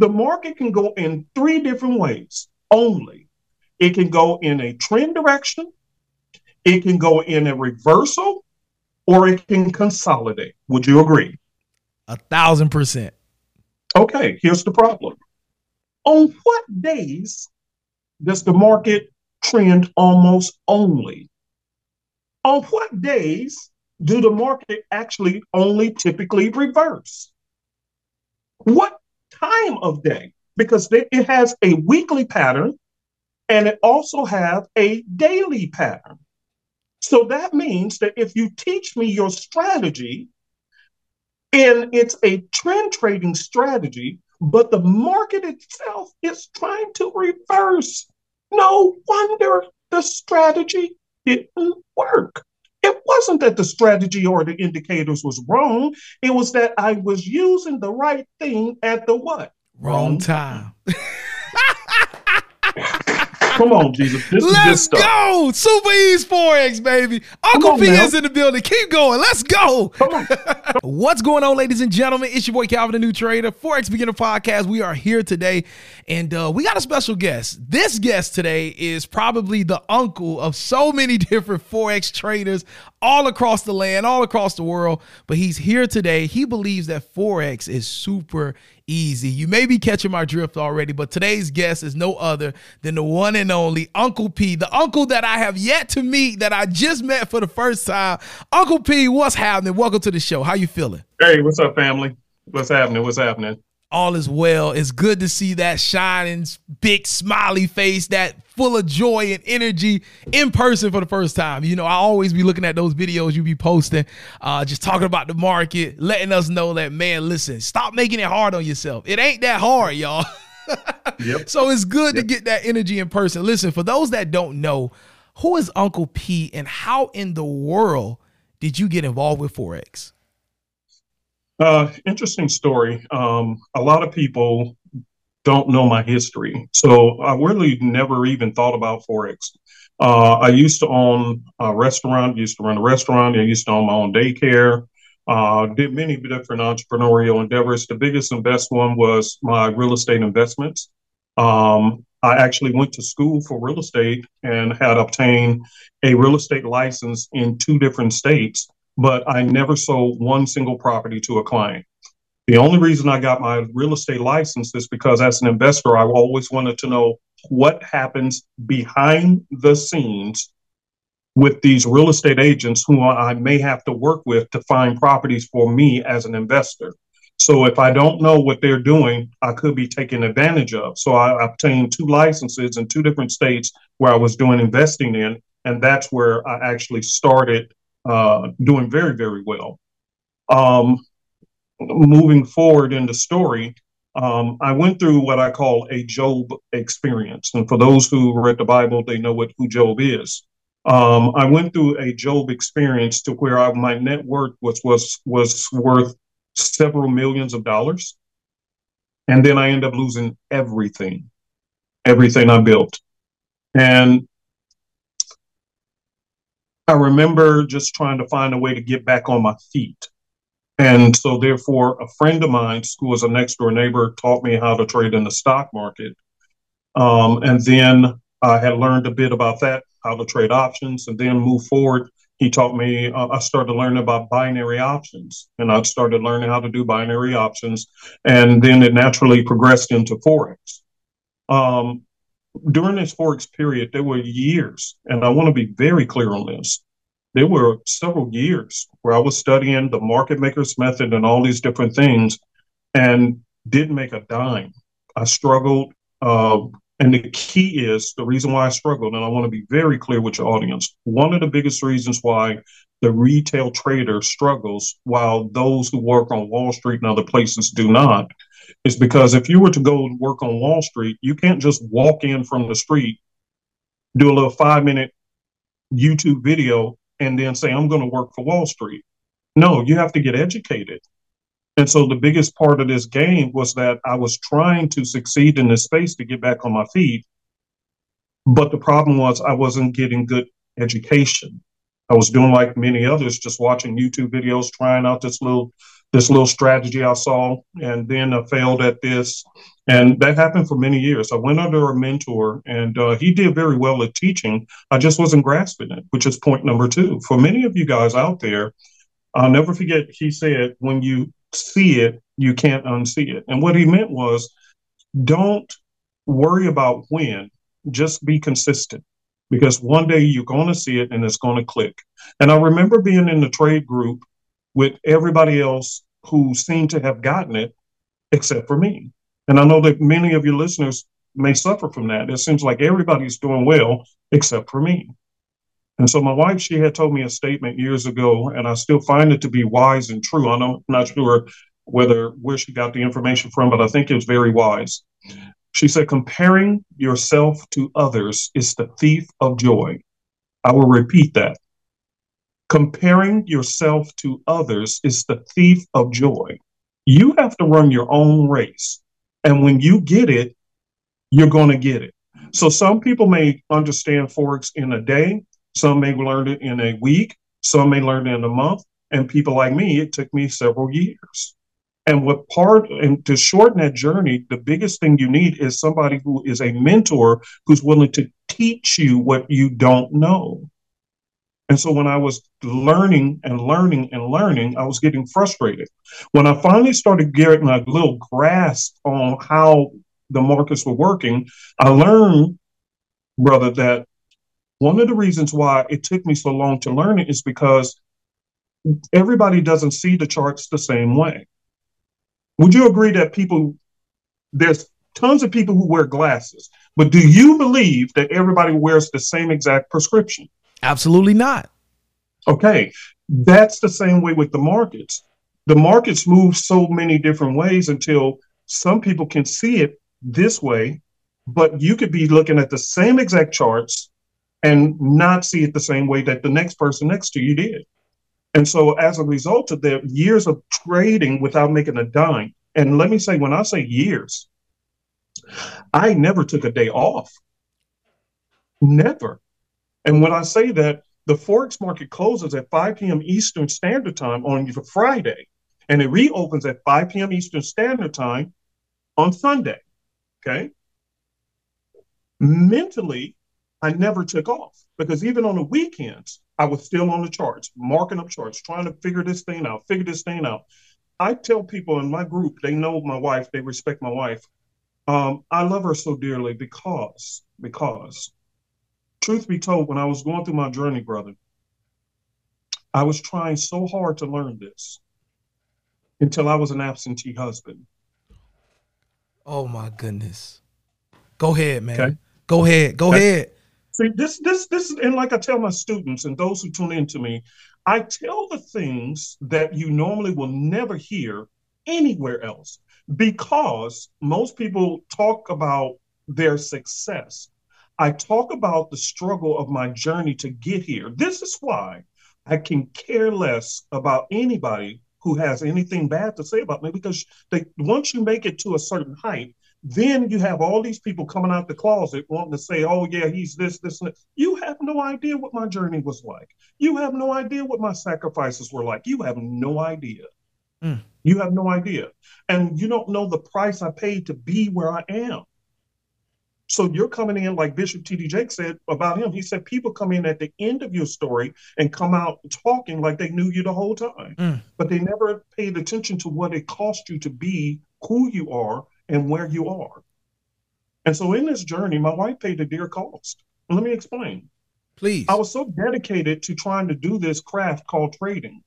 the market can go in three different ways only. It can go in a trend direction, it can go in a reversal, or it can consolidate. Would you agree? A thousand percent. Okay, here's the problem. On what days does the market trend almost only? On what days do the market actually only typically reverse? What time of day? Because it has a weekly pattern and it also has a daily pattern. So that means that if you teach me your strategy and it's a trend trading strategy, but the market itself is trying to reverse. No wonder the strategy didn't work. It wasn't that the strategy or the indicators was wrong. It was that I was using the right thing at the what? Wrong time. Come on, Jesus. This Let's go. Super Easy Forex, baby. Uncle P is in the building. Keep going. Let's go. What's going on, ladies and gentlemen? It's your boy Calvin, the new trader, Forex Beginner Podcast. We are here today, and uh, we got a special guest. This guest today is probably the uncle of so many different Forex traders all across the land, all across the world. But he's here today. He believes that Forex is super easy. You may be catching my drift already, but today's guest is no other than the one and only Uncle P, the uncle that I have yet to meet, that I just met for the first time. Uncle P, what's happening? Welcome to the show. How you feeling? Hey, what's up, family? What's happening? What's happening? All is well. It's good to see that shining, big, smiley face, that full of joy and energy in person for the first time. You know, I always be looking at those videos you be posting, uh, just talking about the market, letting us know that, man, listen, stop making it hard on yourself. It ain't that hard, y'all. yep. So it's good yep. to get that energy in person. Listen, for those that don't know, who is Uncle P and how in the world did you get involved with Forex? Uh, interesting story. Um, a lot of people don't know my history, so I really never even thought about forex. Uh, I used to own a restaurant, used to run a restaurant. I used to own my own daycare. Uh, did many different entrepreneurial endeavors. The biggest and best one was my real estate investments. Um, I actually went to school for real estate and had obtained a real estate license in two different states but I never sold one single property to a client. The only reason I got my real estate license is because as an investor, I always wanted to know what happens behind the scenes with these real estate agents who I may have to work with to find properties for me as an investor. So if I don't know what they're doing, I could be taken advantage of. So I obtained two licenses in two different states where I was doing investing in, and that's where I actually started uh, doing very, very well. Um, moving forward in the story, um, I went through what I call a Job experience. And for those who read the Bible, they know what who Job is. Um, I went through a Job experience to where I, my net worth was was was worth several millions of dollars, and then I ended up losing everything, everything I built. And I remember just trying to find a way to get back on my feet. And so, therefore, a friend of mine who was a next door neighbor taught me how to trade in the stock market. Um, and then I had learned a bit about that, how to trade options, and then move forward. He taught me, uh, I started learning about binary options, and I started learning how to do binary options. And then it naturally progressed into Forex. Um, during this Forex period, there were years, and I want to be very clear on this. There were several years where I was studying the market makers method and all these different things and didn't make a dime. I struggled. Uh, and the key is the reason why I struggled, and I want to be very clear with your audience. One of the biggest reasons why the retail trader struggles while those who work on Wall Street and other places do not is because if you were to go work on Wall Street, you can't just walk in from the street, do a little five minute YouTube video, and then say, I'm going to work for Wall Street. No, you have to get educated. And so the biggest part of this game was that I was trying to succeed in this space to get back on my feet. But the problem was I wasn't getting good education. I was doing like many others, just watching YouTube videos, trying out this little this little strategy I saw, and then I failed at this, And that happened for many years. I went under a mentor, and uh, he did very well at teaching. I just wasn't grasping it, which is point number two. For many of you guys out there, I'll never forget, he said, when you see it, you can't unsee it. And what he meant was don't worry about when, just be consistent because one day you're going to see it and it's going to click. And I remember being in the trade group with everybody else who seemed to have gotten it except for me. And I know that many of your listeners may suffer from that. It seems like everybody's doing well except for me. And so my wife, she had told me a statement years ago, and I still find it to be wise and true. I'm not sure whether where she got the information from, but I think it was very wise. She said, comparing yourself to others is the thief of joy. I will repeat that. Comparing yourself to others is the thief of joy. You have to run your own race. And when you get it, you're going to get it. So some people may understand Forex in a day, some may learn it in a week, some may learn it in a month, and people like me, it took me several years. And what part and to shorten that journey, the biggest thing you need is somebody who is a mentor who's willing to teach you what you don't know. And so when I was learning and learning and learning, I was getting frustrated. When I finally started getting a little grasp on how the markets were working, I learned, brother, that one of the reasons why it took me so long to learn it is because everybody doesn't see the charts the same way. Would you agree that people, there's tons of people who wear glasses, but do you believe that everybody wears the same exact prescription? Absolutely not. Okay. That's the same way with the markets. The markets move so many different ways until some people can see it this way, but you could be looking at the same exact charts and not see it the same way that the next person next to you did. And so, as a result of the years of trading without making a dime, and let me say, when I say years, I never took a day off. Never. And when I say that, the Forex market closes at 5 p.m. Eastern Standard Time on Friday, and it reopens at 5 p.m. Eastern Standard Time on Sunday. Okay. Mentally, I never took off because even on the weekends, I was still on the charts, marking up charts, trying to figure this thing out, figure this thing out. I tell people in my group, they know my wife, they respect my wife. Um, I love her so dearly because, because, truth be told, when I was going through my journey, brother, I was trying so hard to learn this until I was an absentee husband. Oh my goodness. Go ahead, man. Okay. Go ahead. Go okay. ahead. See, this, this, this, and like I tell my students and those who tune in to me, I tell the things that you normally will never hear anywhere else because most people talk about their success. I talk about the struggle of my journey to get here. This is why I can care less about anybody who has anything bad to say about me because they, once you make it to a certain height, then you have all these people coming out the closet wanting to say, oh, yeah, he's this, this, and that. You have no idea what my journey was like. You have no idea what my sacrifices were like. You have no idea. Mm. You have no idea. And you don't know the price I paid to be where I am. So you're coming in, like Bishop T.D. Jakes said about him. He said people come in at the end of your story and come out talking like they knew you the whole time, mm. but they never paid attention to what it cost you to be who you are and where you are. And so in this journey, my wife paid a dear cost. let me explain. Please. I was so dedicated to trying to do this craft called trading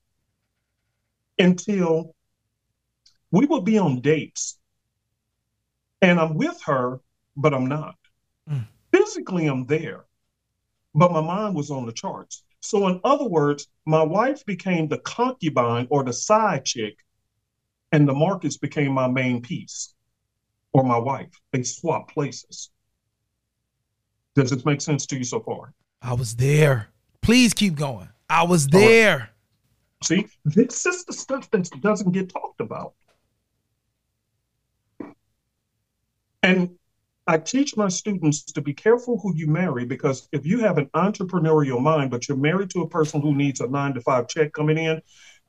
until we would be on dates and I'm with her, but I'm not. Mm. Physically, I'm there, but my mind was on the charts. So, in other words, my wife became the concubine or the side chick, and the markets became my main piece or my wife. They swap places. Does this make sense to you so far? I was there. Please keep going. I was there. Right. See, this is the stuff that doesn't get talked about. And I teach my students to be careful who you marry because if you have an entrepreneurial mind, but you're married to a person who needs a nine to five check coming in,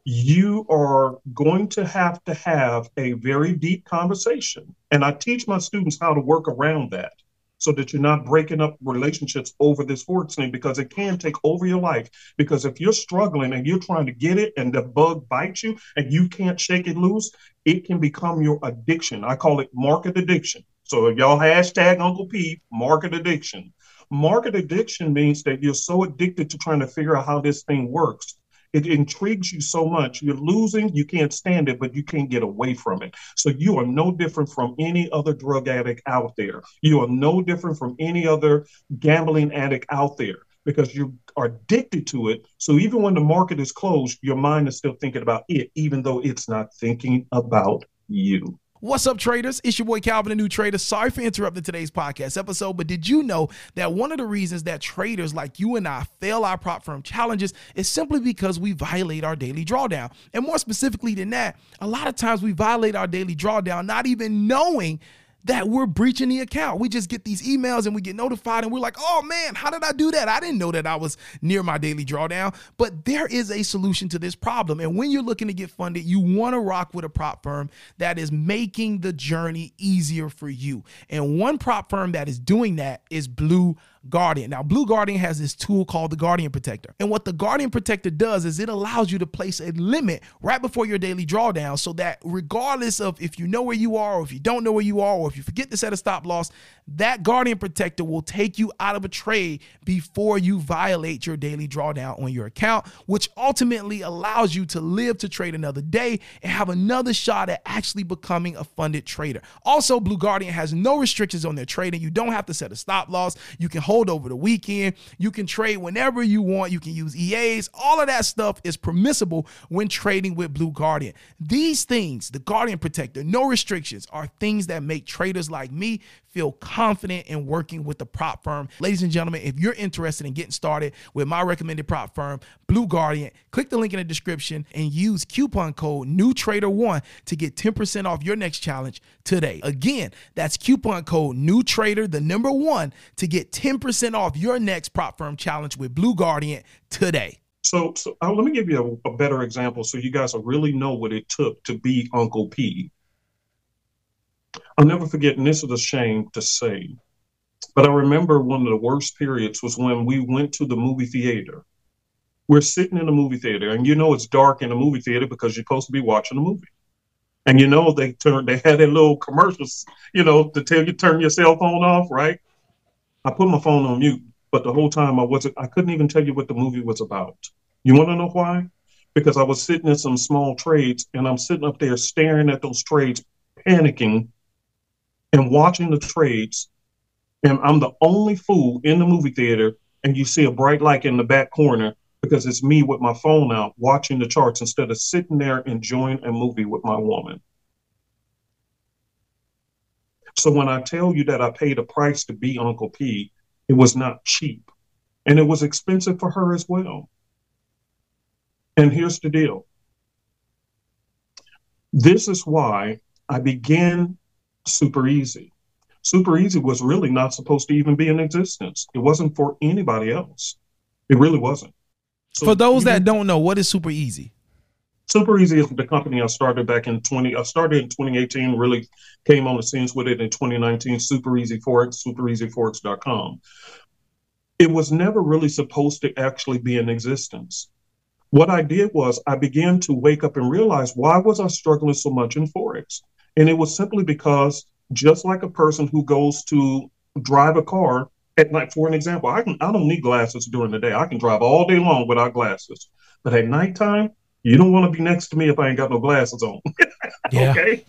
you are going to have to have a very deep conversation. And I teach my students how to work around that so that you're not breaking up relationships over this Forex thing because it can take over your life. Because if you're struggling and you're trying to get it and the bug bites you and you can't shake it loose, it can become your addiction. I call it market addiction. So if y'all hashtag Uncle P, market addiction. Market addiction means that you're so addicted to trying to figure out how this thing works it intrigues you so much. You're losing, you can't stand it, but you can't get away from it. So you are no different from any other drug addict out there. You are no different from any other gambling addict out there because you are addicted to it. So even when the market is closed, your mind is still thinking about it, even though it's not thinking about you. What's up, traders? It's your boy Calvin, the new trader. Sorry for interrupting today's podcast episode, but did you know that one of the reasons that traders like you and I fail our prop firm challenges is simply because we violate our daily drawdown? And more specifically than that, a lot of times we violate our daily drawdown not even knowing that we're breaching the account. We just get these emails and we get notified and we're like, oh man, how did I do that? I didn't know that I was near my daily drawdown. But there is a solution to this problem. And when you're looking to get funded, you want to rock with a prop firm that is making the journey easier for you. And one prop firm that is doing that is Blue Guardian. Now, Blue Guardian has this tool called the Guardian Protector. And what the Guardian Protector does is it allows you to place a limit right before your daily drawdown so that regardless of if you know where you are or if you don't know where you are or if you forget to set a stop loss, that Guardian Protector will take you out of a trade before you violate your daily drawdown on your account, which ultimately allows you to live to trade another day and have another shot at actually becoming a funded trader. Also, Blue Guardian has no restrictions on their trading. You don't have to set a stop loss. You can hold hold over the weekend. You can trade whenever you want. You can use EAs. All of that stuff is permissible when trading with Blue Guardian. These things, the Guardian Protector, no restrictions, are things that make traders like me feel confident in working with the prop firm. Ladies and gentlemen, if you're interested in getting started with my recommended prop firm, Blue Guardian, click the link in the description and use coupon code NEWTRADER1 to get 10% off your next challenge today. Again, that's coupon code NEWTRADER, the number one, to get 10% off your next prop firm challenge with Blue Guardian today. So, so uh, let me give you a, a better example so you guys will really know what it took to be Uncle P. I'll never forget, and this is a shame to say, but I remember one of the worst periods was when we went to the movie theater. We're sitting in the movie theater, and you know it's dark in the movie theater because you're supposed to be watching a movie. And you know they turned they had their little commercials, you know, to tell you turn your cell phone off, right? I put my phone on mute, but the whole time I wasn't I couldn't even tell you what the movie was about. You want to know why? Because I was sitting in some small trades and I'm sitting up there staring at those trades, panicking and watching the trades, and I'm the only fool in the movie theater, and you see a bright light in the back corner because it's me with my phone out watching the charts instead of sitting there enjoying a movie with my woman. So when I tell you that I paid a price to be Uncle P, it was not cheap. And it was expensive for her as well. And here's the deal. This is why I began super easy. Super easy was really not supposed to even be in existence. It wasn't for anybody else. It really wasn't. So for those that don't know, what is super easy? Super Easy is the company I started back in 20. I started in 2018, really came on the scenes with it in 2019. Super Easy Forex, supereasyforex.com. It was never really supposed to actually be in existence. What I did was I began to wake up and realize why was I struggling so much in Forex? And it was simply because just like a person who goes to drive a car at night, for an example, I can I don't need glasses during the day. I can drive all day long without glasses. But at nighttime, you don't want to be next to me if I ain't got no glasses on. okay.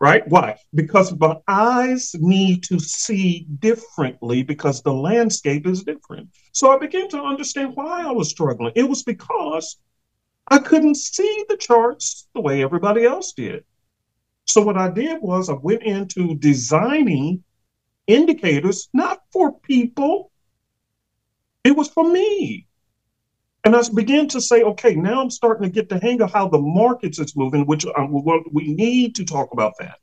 Right? Why? Because my eyes need to see differently because the landscape is different. So I began to understand why I was struggling. It was because I couldn't see the charts the way everybody else did. So what I did was I went into designing indicators, not for people. It was for me. And I began to say, okay, now I'm starting to get the hang of how the markets is moving, which um, we need to talk about that.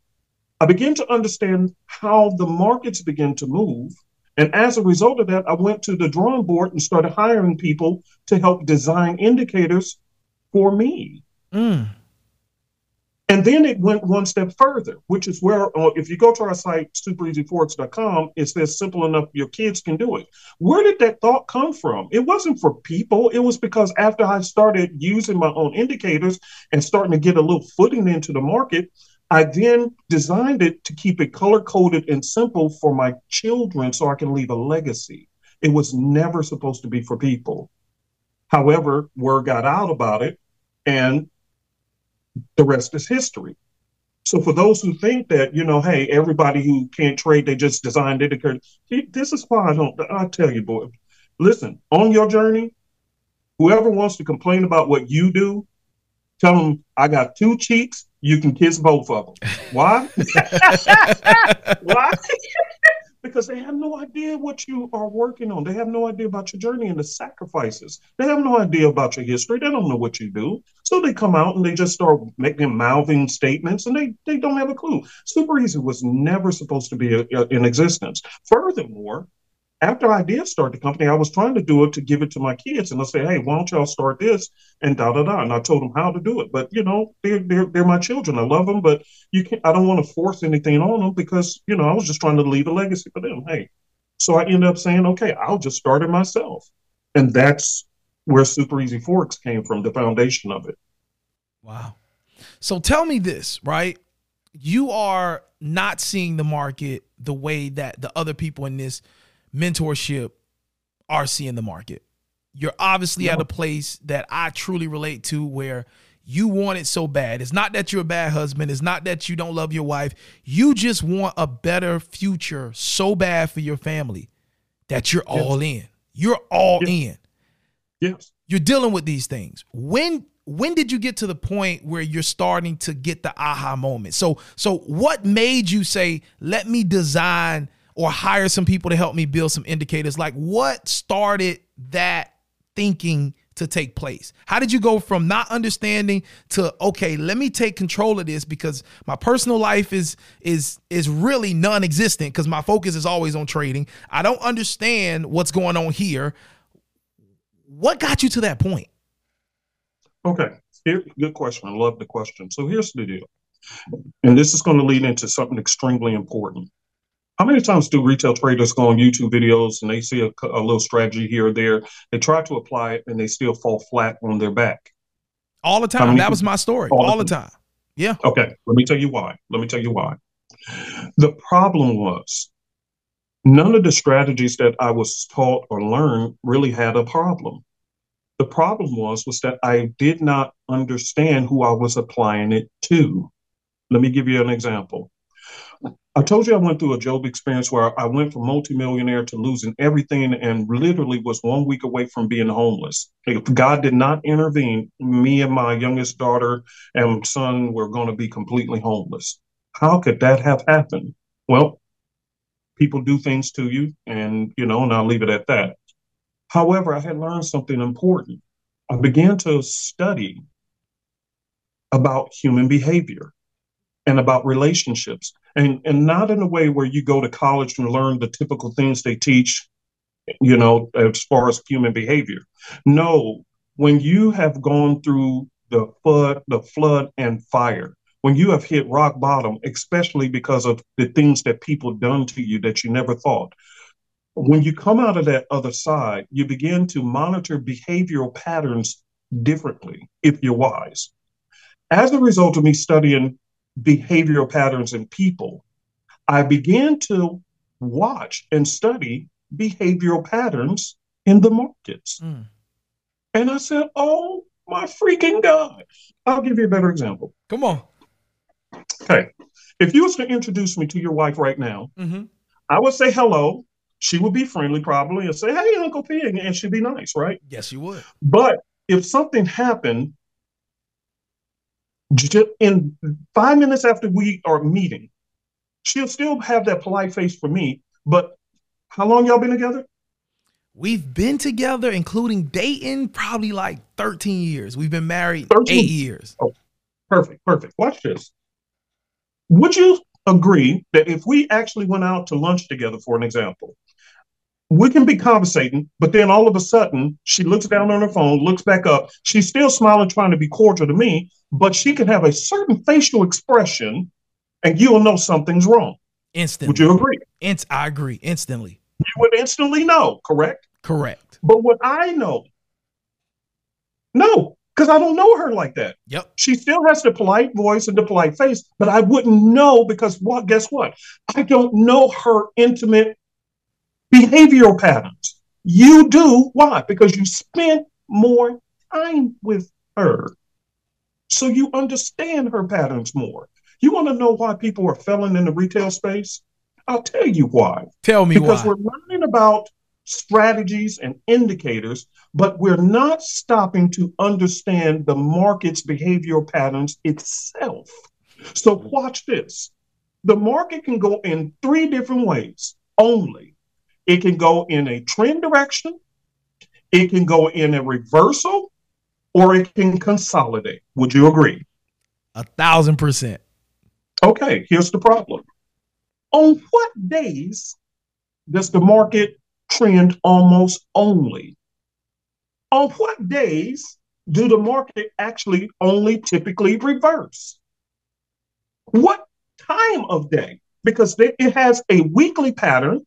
I began to understand how the markets begin to move. And as a result of that, I went to the drawing board and started hiring people to help design indicators for me. Mm. And then it went one step further, which is where, uh, if you go to our site, supereasyforex.com, it says simple enough your kids can do it. Where did that thought come from? It wasn't for people. It was because after I started using my own indicators and starting to get a little footing into the market, I then designed it to keep it color coded and simple for my children so I can leave a legacy. It was never supposed to be for people. However, word got out about it, and the rest is history. So for those who think that, you know, hey, everybody who can't trade, they just designed it. This is why I don't, I tell you, boy, listen, on your journey, whoever wants to complain about what you do, tell them I got two cheeks, you can kiss both of them. Why? Why? Because they have no idea what you are working on. They have no idea about your journey and the sacrifices. They have no idea about your history. They don't know what you do. So they come out and they just start making mouthing statements and they, they don't have a clue. Super Easy was never supposed to be a, a, in existence. Furthermore, after I did start the company, I was trying to do it to give it to my kids, and I say, "Hey, why don't y'all start this?" And da da da. And I told them how to do it. But you know, they're they're, they're my children. I love them, but you can't, I don't want to force anything on them because you know I was just trying to leave a legacy for them. Hey, so I ended up saying, "Okay, I'll just start it myself," and that's where Super Easy Forex came from, the foundation of it. Wow. So tell me this, right? You are not seeing the market the way that the other people in this mentorship RC in the market. You're obviously at a place that I truly relate to where you want it so bad. It's not that you're a bad husband. It's not that you don't love your wife. You just want a better future so bad for your family that you're yes. all in. You're all yes. in. Yes. You're dealing with these things. When when did you get to the point where you're starting to get the aha moment? So so what made you say, "Let me design or hire some people to help me build some indicators? Like what started that thinking to take place? How did you go from not understanding to okay, let me take control of this because my personal life is is is really non-existent because my focus is always on trading. I don't understand what's going on here. What got you to that point? Okay. Here, good question. I love the question. So here's the deal. And this is going to lead into something extremely important. How many times do retail traders go on YouTube videos and they see a, a little strategy here or there? They try to apply it and they still fall flat on their back. All the time. That was my story. All, all the time. Yeah. Okay. Let me tell you why. Let me tell you why. The problem was none of the strategies that I was taught or learned really had a problem. The problem was was that I did not understand who I was applying it to. Let me give you an example. I told you I went through a Job experience where I went from multimillionaire to losing everything and literally was one week away from being homeless. If God did not intervene, me and my youngest daughter and son were going to be completely homeless. How could that have happened? Well, people do things to you, and you know, and I'll leave it at that. However, I had learned something important. I began to study about human behavior and about relationships and and not in a way where you go to college and learn the typical things they teach you know as far as human behavior. No when you have gone through the flood the flood and fire when you have hit rock bottom especially because of the things that people done to you that you never thought when you come out of that other side you begin to monitor behavioral patterns differently if you're wise. As a result of me studying behavioral patterns in people, I began to watch and study behavioral patterns in the markets. Mm. And I said, oh my freaking God. I'll give you a better example. Come on. Okay. If you was to introduce me to your wife right now, mm-hmm. I would say hello. She would be friendly probably and say, hey, Uncle P, and she'd be nice, right? Yes, you would. But if something happened in five minutes after we are meeting, she'll still have that polite face for me. But how long y'all been together? We've been together, including dating, probably like 13 years. We've been married 13? eight years. Oh, perfect, perfect. Watch this. Would you agree that if we actually went out to lunch together, for an example, we can be conversating, but then all of a sudden she looks down on her phone, looks back up. She's still smiling, trying to be cordial to me, but she can have a certain facial expression and you'll know something's wrong. Instantly. Would you agree? Inst- I agree. Instantly. You would instantly know, correct? Correct. But what I know, no, because I don't know her like that. Yep. She still has the polite voice and the polite face, but I wouldn't know because what? Guess what? I don't know her intimate behavioral patterns. You do. Why? Because you spent more time with her. So you understand her patterns more. You want to know why people are failing in the retail space? I'll tell you why. Tell me because why. we're learning about strategies and indicators, but we're not stopping to understand the market's behavioral patterns itself. So watch this. The market can go in three different ways only. It can go in a trend direction, it can go in a reversal, or it can consolidate. Would you agree? A thousand percent. Okay, here's the problem. On what days does the market trend almost only? On what days do the market actually only typically reverse? What time of day? Because it has a weekly pattern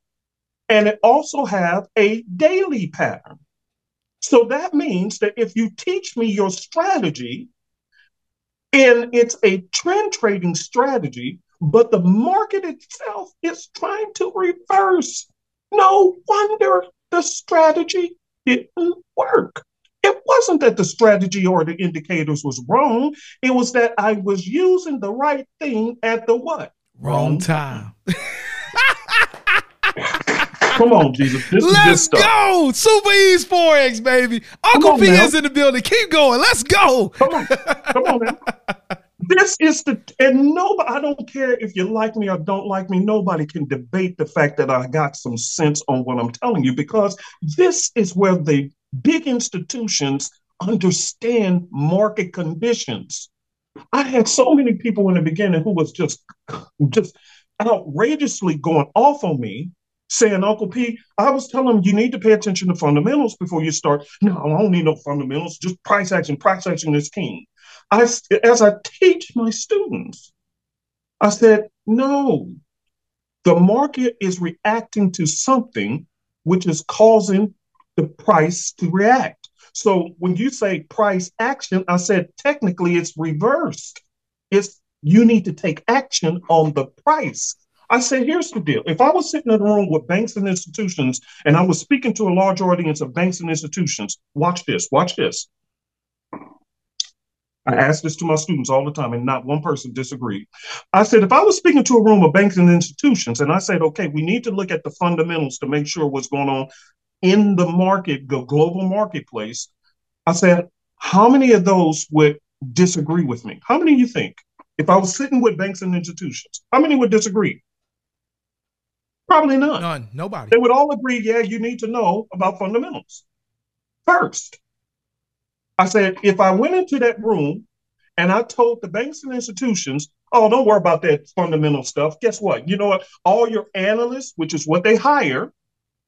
and it also have a daily pattern. So that means that if you teach me your strategy and it's a trend trading strategy, but the market itself is trying to reverse. No wonder the strategy didn't work. It wasn't that the strategy or the indicators was wrong. It was that I was using the right thing at the what? Wrong time. Come on, Jesus. This Let's go. Super Easy Forex, baby. Uncle P is in the building. Keep going. Let's go. Come on. Come on, man. this is the and nobody I don't care if you like me or don't like me, nobody can debate the fact that I got some sense on what I'm telling you because this is where the big institutions understand market conditions. I had so many people in the beginning who was just just outrageously going off on me saying, Uncle P, I was telling them you need to pay attention to fundamentals before you start. No, I don't need no fundamentals, just price action. Price action is king. I, as I teach my students, I said, no, the market is reacting to something which is causing the price to react. So when you say price action, I said technically it's reversed. It's you need to take action on the price. I said, here's the deal. If I was sitting in a room with banks and institutions and I was speaking to a large audience of banks and institutions, watch this, watch this. I ask this to my students all the time, and not one person disagreed. I said, if I was speaking to a room of banks and institutions, and I said, okay, we need to look at the fundamentals to make sure what's going on in the market, the global marketplace. I said, how many of those would disagree with me? How many you think? If I was sitting with banks and institutions, how many would disagree? Probably none. None. Nobody. They would all agree, yeah, you need to know about fundamentals first. I said, if I went into that room and I told the banks and institutions, oh, don't worry about that fundamental stuff. Guess what? You know what? All your analysts, which is what they hire,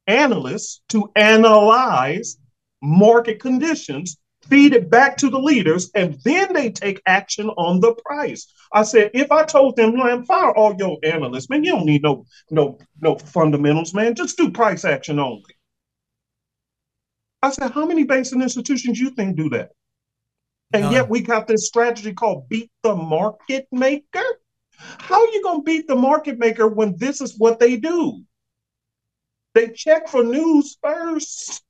analysts to analyze market conditions, feed it back to the leaders, and then they take action on the price. I said, if I told them, man, fire all your analysts, man, you don't need no no no fundamentals, man. Just do price action only. I said, how many banks and institutions you think do that? And None. yet we got this strategy called beat the market maker. How are you going to beat the market maker when this is what they do? They check for news first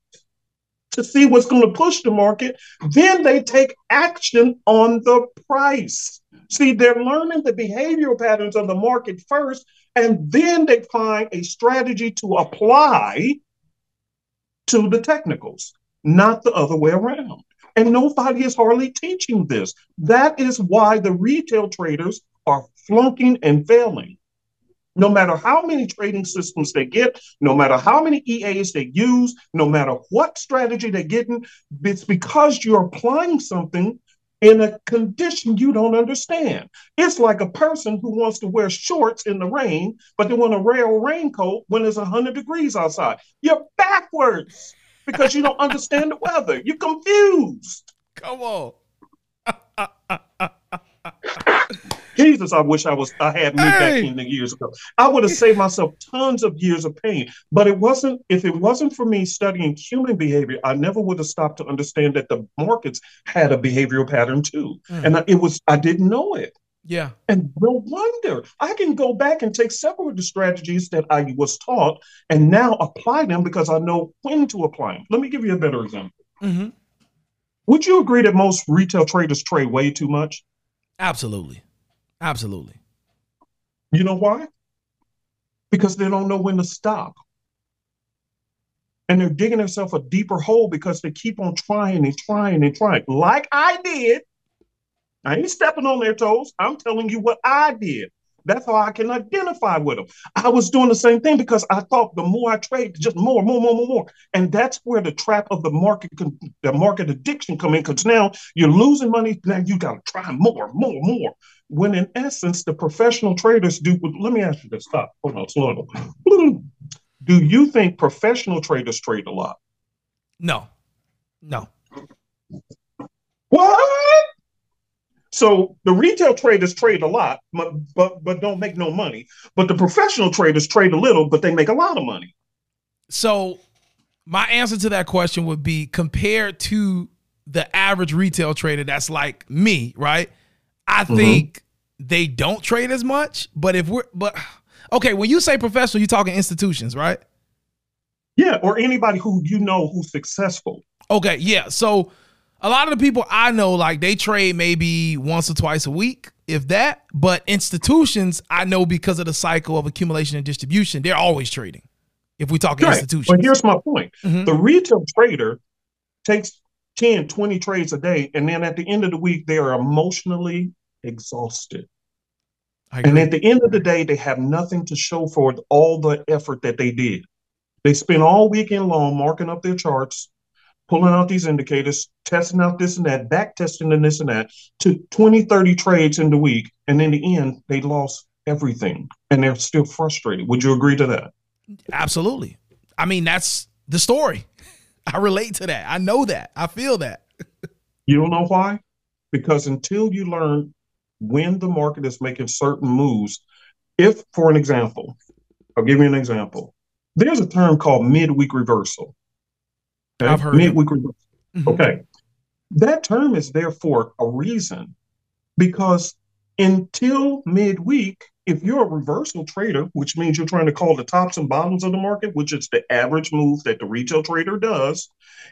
to see what's going to push the market. Then they take action on the price. See, they're learning the behavioral patterns of the market first, and then they find a strategy to apply to the technicals, not the other way around. And nobody is hardly teaching this. That is why the retail traders are flunking and failing. No matter how many trading systems they get, no matter how many EAs they use, no matter what strategy they're getting, it's because you're applying something in a condition you don't understand. It's like a person who wants to wear shorts in the rain, but they want to wear a raincoat when it's 100 degrees outside. You're backwards because you don't understand the weather. You're confused. Come on. Jesus, I wish I was I had me hey. back in the years ago. I would have saved myself tons of years of pain. But it wasn't if it wasn't for me studying human behavior, I never would have stopped to understand that the markets had a behavioral pattern too. Mm. And I, it was I didn't know it. Yeah. And no wonder I can go back and take several of the strategies that I was taught and now apply them because I know when to apply them. Let me give you a better example. Mm-hmm. Would you agree that most retail traders trade way too much? Absolutely. Absolutely. You know why? Because they don't know when to stop. And they're digging themselves a deeper hole because they keep on trying and trying and trying, like I did. I ain't stepping on their toes. I'm telling you what I did. That's how I can identify with them. I was doing the same thing because I thought the more I trade, just more, more, more, more, more. And that's where the trap of the market, the market addiction come in. Because now you're losing money. Now you got to try more, more, more when in essence the professional traders do let me ask you this stop hold on slow down. Do you think professional traders trade a lot? No. No. What? So the retail traders trade a lot but, but but don't make no money. But the professional traders trade a little but they make a lot of money. So my answer to that question would be compared to the average retail trader that's like me right I mm-hmm. think they don't trade as much. But if we're but okay, when you say professional, you're talking institutions, right? Yeah, or anybody who you know who's successful. Okay, yeah. So a lot of the people I know, like they trade maybe once or twice a week, if that. But institutions, I know because of the cycle of accumulation and distribution, they're always trading. If we talk right. institutions. But here's my point. Mm-hmm. The retail trader takes 10, 20 trades a day, and then at the end of the week, they are emotionally exhausted. And at the end of the day, they have nothing to show for all the effort that they did. They spent all weekend long marking up their charts, pulling out these indicators, testing out this and that, back testing and this and that, to 20, 30 trades in the week. And in the end, they lost everything and they're still frustrated. Would you agree to that? Absolutely. I mean, that's the story. I relate to that. I know that. I feel that. you don't know why? Because until you learn when the market is making certain moves, if, for an example, I'll give you an example. There's a term called midweek reversal. Okay? I've heard midweek reversal. Mm-hmm. Okay. That term is there for a reason because until midweek, if you're a reversal trader, which means you're trying to call the tops and bottoms of the market, which is the average move that the retail trader does,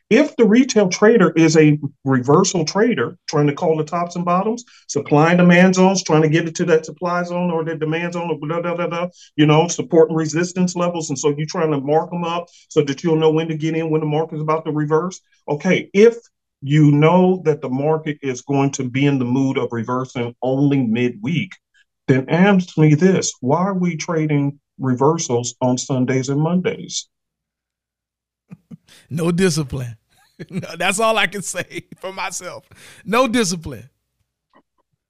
if the retail trader is a reversal trader trying to call the tops and bottoms, supply and demand zones, trying to get it to that supply zone or the demand zone, or blah, blah, blah, blah, you know, support and resistance levels. And so you're trying to mark them up so that you'll know when to get in when the market is about to reverse. Okay, if you know that the market is going to be in the mood of reversing only midweek, then ask me this why are we trading reversals on Sundays and Mondays? no discipline. No, That's all I can say for myself. No discipline.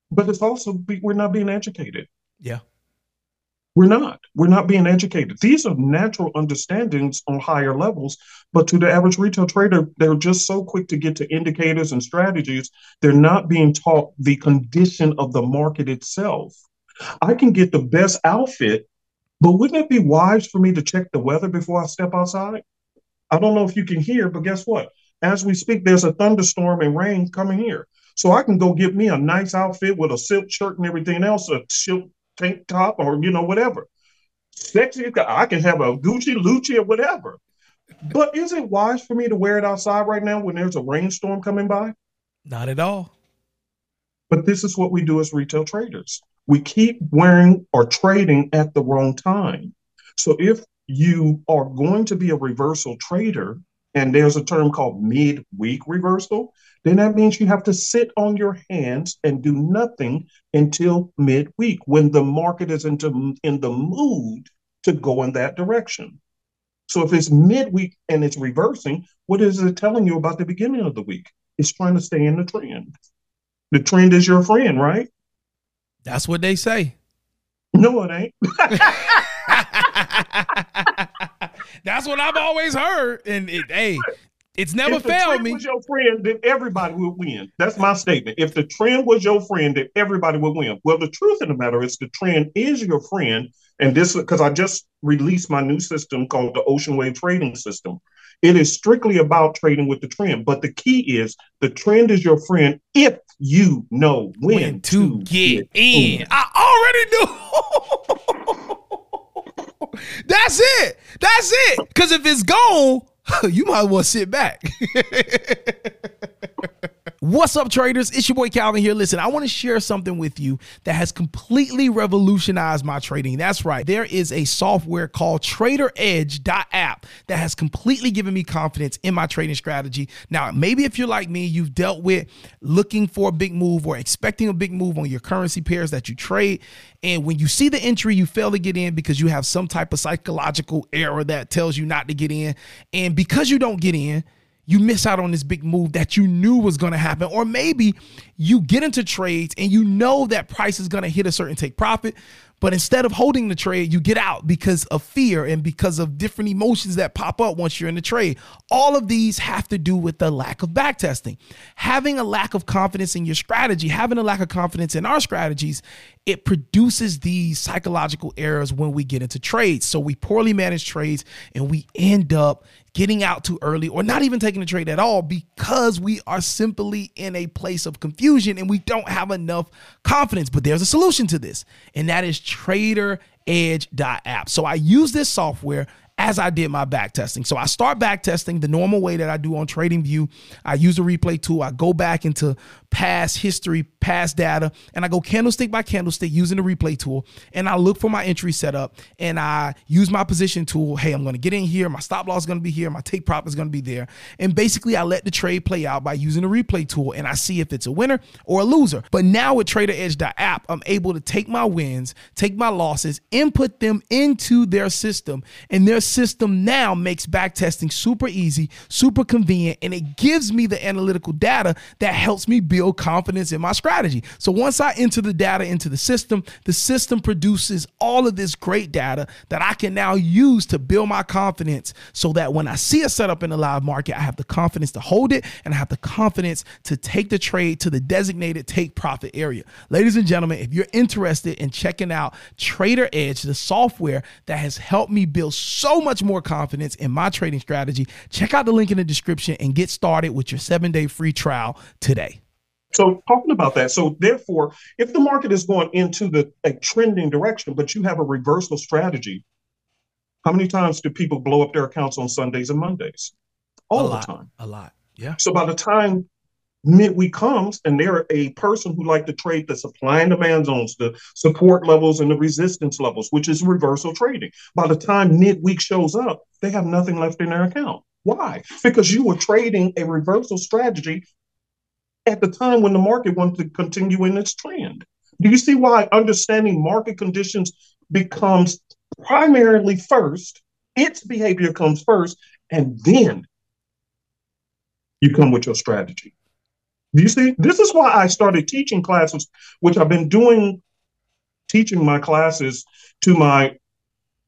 But it's also, we're not being educated. Yeah. We're not. We're not being educated. These are natural understandings on higher levels, but to the average retail trader, they're just so quick to get to indicators and strategies. They're not being taught the condition of the market itself. I can get the best outfit, but wouldn't it be wise for me to check the weather before I step outside? I don't know if you can hear, but guess what? As we speak, there's a thunderstorm and rain coming here. So I can go get me a nice outfit with a silk shirt and everything else, a silk tank top or, you know, whatever. Sexy, I can have a Gucci, Lucci, or whatever. But is it wise for me to wear it outside right now when there's a rainstorm coming by? Not at all. But this is what we do as retail traders we keep wearing or trading at the wrong time. So if you are going to be a reversal trader, and there's a term called mid-week reversal, then that means you have to sit on your hands and do nothing until mid-week when the market is into, in the mood to go in that direction. So if it's midweek and it's reversing, what is it telling you about the beginning of the week? It's trying to stay in the trend. The trend is your friend, right? That's what they say. No, it ain't. That's what I've always heard. And it, hey, it's never if the failed trend me. was your friend, then everybody would win. That's my statement. If the trend was your friend, then everybody would win. Well, the truth of the matter is the trend is your friend. And this because I just released my new system called the Ocean Wave Trading System. It is strictly about trading with the trend. But the key is the trend is your friend if you know when, When to get in. I already knew. That's it. That's it. Because if it's gone, you might as well sit back. What's up, traders? It's your boy Calvin here. Listen, I want to share something with you that has completely revolutionized my trading. That's right. There is a software called TraderEdge.app that has completely given me confidence in my trading strategy. Now, maybe if you're like me, you've dealt with looking for a big move or expecting a big move on your currency pairs that you trade. And when you see the entry, you fail to get in because you have some type of psychological error that tells you not to get in. And because you don't get in, you miss out on this big move that you knew was going to happen. Or maybe you get into trades and you know that price is going to hit a certain take profit, but instead of holding the trade, you get out because of fear and because of different emotions that pop up once you're in the trade. All of these have to do with the lack of backtesting. Having a lack of confidence in your strategy, having a lack of confidence in our strategies, it produces these psychological errors when we get into trades. So we poorly manage trades and we end up getting out too early or not even taking the trade at all because we are simply in a place of confusion and we don't have enough confidence. But there's a solution to this, and that is traderedge.app. So I use this software as I did my back testing. So I start back testing the normal way that I do on TradingView. I use the replay tool. I go back into past history, past data, and I go candlestick by candlestick using the replay tool. And I look for my entry setup and I use my position tool. Hey, I'm going to get in here. My stop loss is going to be here. My take profit is going to be there. And basically, I let the trade play out by using the replay tool and I see if it's a winner or a loser. But now with TraderEdge.app, I'm able to take my wins, take my losses, input them into their system. And their system now makes back testing super easy, super convenient, and it gives me the analytical data that helps me build confidence in my strategy. So once I enter the data into the system, the system produces all of this great data that I can now use to build my confidence so that when I see a setup in the live market, I have the confidence to hold it and I have the confidence to take the trade to the designated take profit area. Ladies and gentlemen, if you're interested in checking out TraderEdge, the software that has helped me build so much more confidence in my trading strategy, check out the link in the description and get started with your seven day free trial today. So talking about that, so therefore, if the market is going into the a trending direction, but you have a reversal strategy, how many times do people blow up their accounts on Sundays and Mondays? All the time. A lot. Yeah. So by the time midweek comes and they're a person who like to trade the supply and demand zones, the support levels and the resistance levels, which is reversal trading. By the time midweek shows up, they have nothing left in their account. Why? Because you were trading a reversal strategy at the time when the market wanted to continue in its trend. Do you see why understanding market conditions becomes primarily first? Its behavior comes first, and then you come with your strategy. Do you see? This is why I started teaching classes, which I've been doing, teaching my classes to my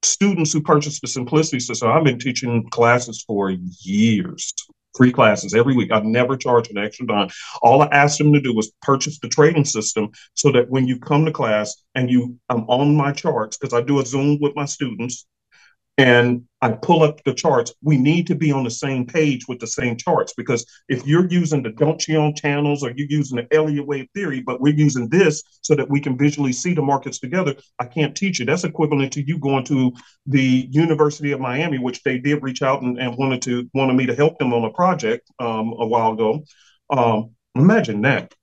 students who purchased the Simplicity System. I've been teaching classes for years free classes every week. I've never charged an extra dime. All I asked them to do was purchase the trading system so that when you come to class and you I'm on my charts because I do a Zoom with my students and I pull up the charts, we need to be on the same page with the same charts because if you're using the Donchian channels or you're using the Elliott wave theory, but we're using this so that we can visually see the markets together, I can't teach you. That's equivalent to you going to the University of Miami, which they did reach out and, and wanted to wanted me to help them on a project um, a while ago. Um, imagine that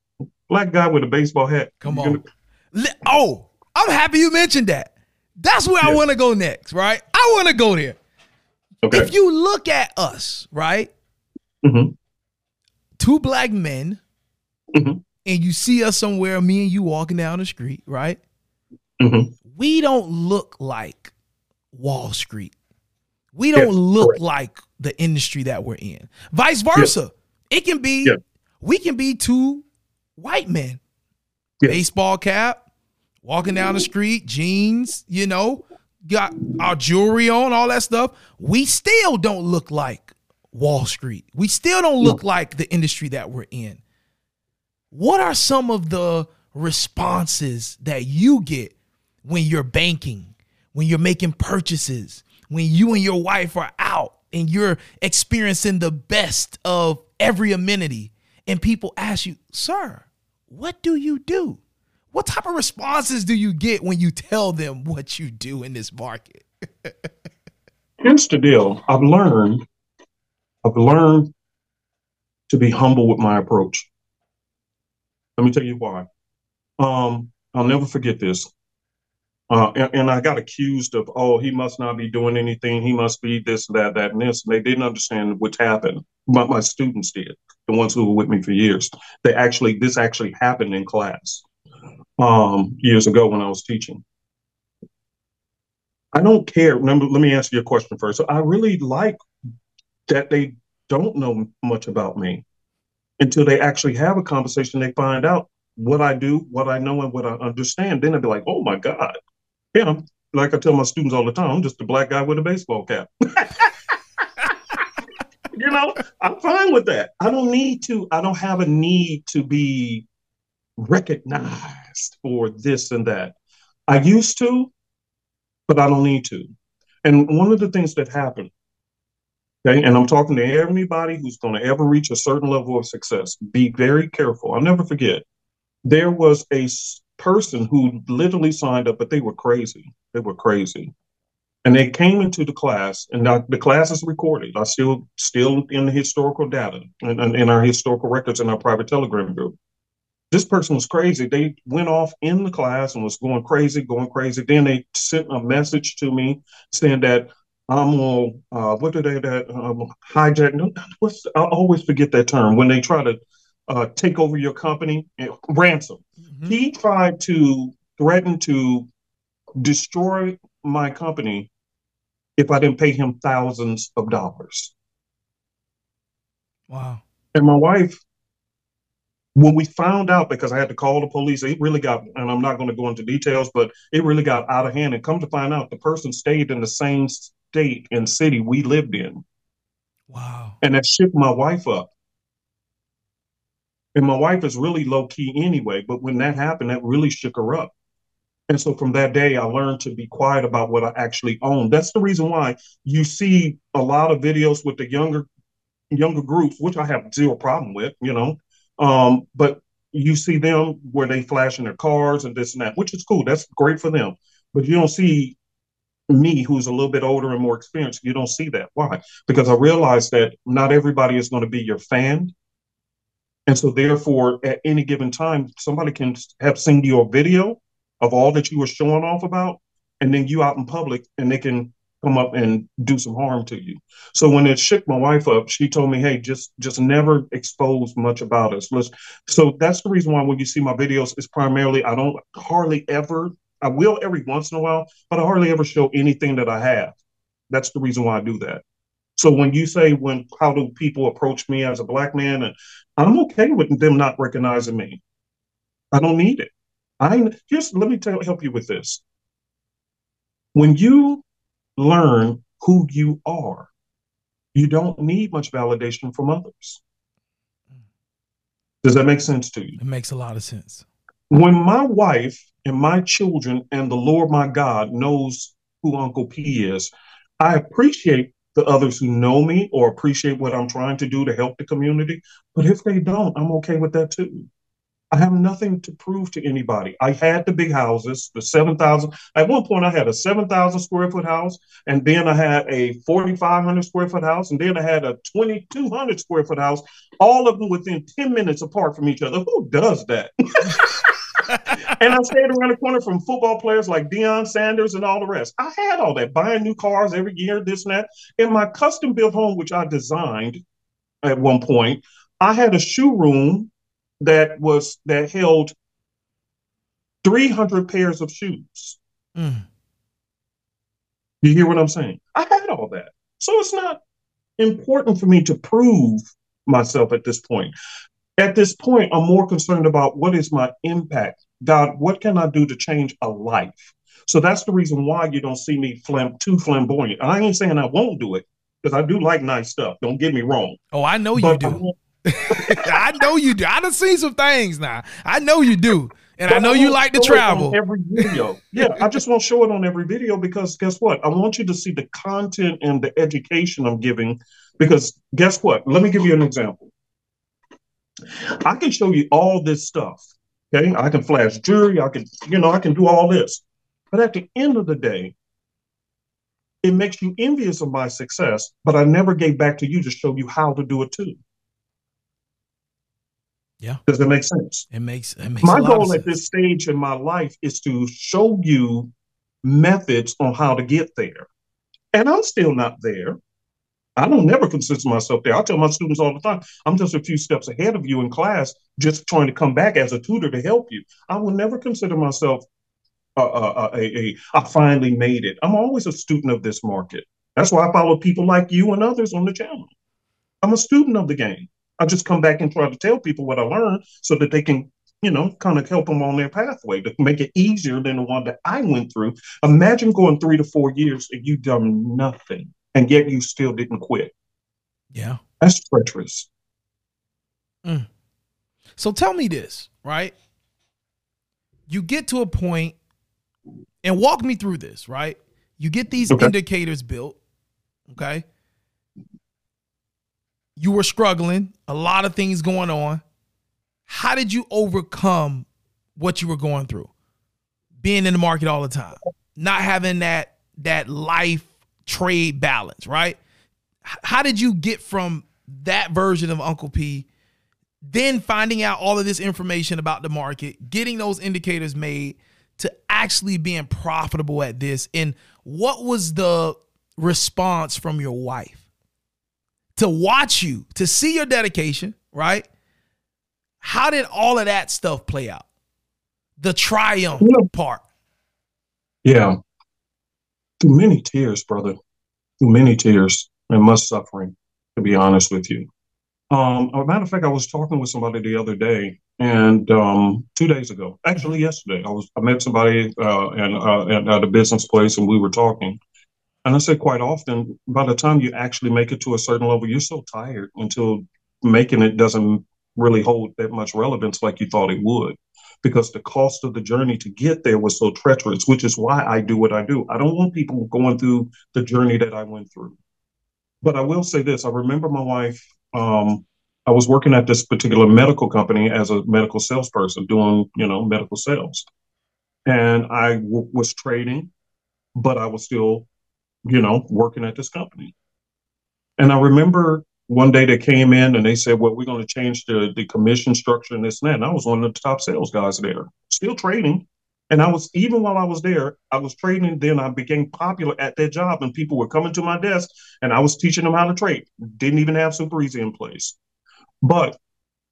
black guy with a baseball hat. Come on. Gonna... Oh, I'm happy you mentioned that. That's where yeah. I want to go next, right? I want to go there. Okay. If you look at us, right? Mm-hmm. Two black men, mm-hmm. and you see us somewhere, me and you walking down the street, right? Mm-hmm. We don't look like Wall Street. We don't yes, look correct. like the industry that we're in. Vice versa. Yes. It can be, we can be two white men. Baseball cap, walking down the street, jeans, you know, got our jewelry on, all that stuff. We still don't look like Wall Street. We still don't look like the industry that we're in. What are some of the responses that you get when you're banking, when you're making purchases, when you and your wife are out and you're experiencing the best of every amenity, and people ask you, Sir, what do you do? What type of responses do you get when you tell them what you do in this market? Here's the deal. I've learned, I've learned to be humble with my approach. Let me tell you why. Um, I'll never forget this. Uh, and, and, I got accused of, oh, he must not be doing anything. He must be this, that, that, and this. And they didn't understand what happened. But my students did, the ones who were with me for years. They actually, this actually happened in class um, years ago when I was teaching. I don't care. Remember, let me answer your question first. So I really like that they don't know much about me until they actually have a conversation. They find out what I do, what I know, and what I understand. Then they'll be like, oh my God, yeah, I'm, like I tell my students all the time, I'm just a black guy with a baseball cap. you know, I'm fine with that. I don't need to, I don't have a need to be recognized for this and that. I used to, but I don't need to. And one of the things that happened, okay, and I'm talking to anybody who's going to ever reach a certain level of success, be very careful. I'll never forget. There was a person who literally signed up, but they were crazy. They were crazy. And they came into the class, and the class is recorded. I still still in the historical data and in, in our historical records in our private telegram group. This person was crazy. They went off in the class and was going crazy, going crazy. Then they sent a message to me saying that I'm on uh, what did they that um, hijack? What's I always forget that term when they try to uh, take over your company, and ransom. Mm-hmm. He tried to threaten to destroy my company if I didn't pay him thousands of dollars. Wow. And my wife, when we found out, because I had to call the police, it really got, and I'm not going to go into details, but it really got out of hand. And come to find out, the person stayed in the same state and city we lived in. Wow. And that shook my wife up. And my wife is really low key anyway, but when that happened, that really shook her up. And so from that day, I learned to be quiet about what I actually own. That's the reason why you see a lot of videos with the younger younger groups, which I have zero problem with, you know. Um, but you see them where they flashing their cars and this and that, which is cool. That's great for them. But you don't see me, who's a little bit older and more experienced. You don't see that. Why? Because I realize that not everybody is going to be your fan. And so, therefore, at any given time, somebody can have seen your video of all that you were showing off about, and then you out in public, and they can come up and do some harm to you. So when it shook my wife up, she told me, "Hey, just just never expose much about us." Let's, so that's the reason why when you see my videos, it's primarily I don't hardly ever. I will every once in a while, but I hardly ever show anything that I have. That's the reason why I do that. So when you say when how do people approach me as a black man, and I'm okay with them not recognizing me. I don't need it. I just let me tell help you with this. When you learn who you are, you don't need much validation from others. Does that make sense to you? It makes a lot of sense. When my wife and my children and the Lord my God knows who Uncle P is, I appreciate the others who know me or appreciate what I'm trying to do to help the community. But if they don't, I'm okay with that too. I have nothing to prove to anybody. I had the big houses, the 7,000. At one point, I had a 7,000 square foot house, and then I had a 4,500 square foot house, and then I had a 2,200 square foot house, all of them within 10 minutes apart from each other. Who does that? and I stayed around the corner from football players like Deion Sanders and all the rest. I had all that, buying new cars every year, this and that. In my custom built home, which I designed at one point, I had a shoe room that was that held 300 pairs of shoes. Mm. You hear what I'm saying? I had all that. So it's not important for me to prove myself at this point. At this point, I'm more concerned about what is my impact. God, what can I do to change a life? So that's the reason why you don't see me flam- too flamboyant. I ain't saying I won't do it because I do like nice stuff. Don't get me wrong. Oh, I know you do. I know you do. I done seen some things now. I know you do. And but I know I you like to travel. Every video. yeah, I just won't show it on every video because guess what? I want you to see the content and the education I'm giving. Because guess what? Let me give you an example. I can show you all this stuff. Okay. I can flash jewelry. I can, you know, I can do all this. But at the end of the day, it makes you envious of my success, but I never gave back to you to show you how to do it too. Yeah. Does it make sense? It makes it makes my goal at this stage in my life is to show you methods on how to get there. And I'm still not there. I don't never consider myself there. I tell my students all the time, I'm just a few steps ahead of you in class, just trying to come back as a tutor to help you. I will never consider myself uh, uh, uh, a, a, I finally made it. I'm always a student of this market. That's why I follow people like you and others on the channel. I'm a student of the game. I just come back and try to tell people what I learned so that they can, you know, kind of help them on their pathway to make it easier than the one that I went through. Imagine going three to four years and you've done nothing, and yet you still didn't quit. Yeah. That's treacherous. Mm. So tell me this, right? You get to a point and walk me through this, right? You get these okay. indicators built, okay? You were struggling, a lot of things going on. How did you overcome what you were going through? Being in the market all the time, not having that that life trade balance, right? How did you get from that version of Uncle P then finding out all of this information about the market, getting those indicators made, to actually being profitable at this? And what was the response from your wife to watch you, to see your dedication, right? How did all of that stuff play out? The triumph yeah. part. Yeah. Through many tears, brother. Through many tears and much suffering, to be honest with you. Um, a matter of fact, I was talking with somebody the other day, and um, two days ago, actually yesterday, I was I met somebody uh, and, uh, at, at a business place, and we were talking. And I say quite often, by the time you actually make it to a certain level, you're so tired until making it doesn't really hold that much relevance like you thought it would, because the cost of the journey to get there was so treacherous. Which is why I do what I do. I don't want people going through the journey that I went through. But I will say this: I remember my wife um, I was working at this particular medical company as a medical salesperson, doing you know medical sales, and I w- was trading, but I was still, you know, working at this company. And I remember one day they came in and they said, "Well, we're going to change the the commission structure and this and that." And I was one of the top sales guys there, still trading. And I was even while I was there, I was trading. Then I became popular at that job, and people were coming to my desk, and I was teaching them how to trade. Didn't even have Super Easy in place, but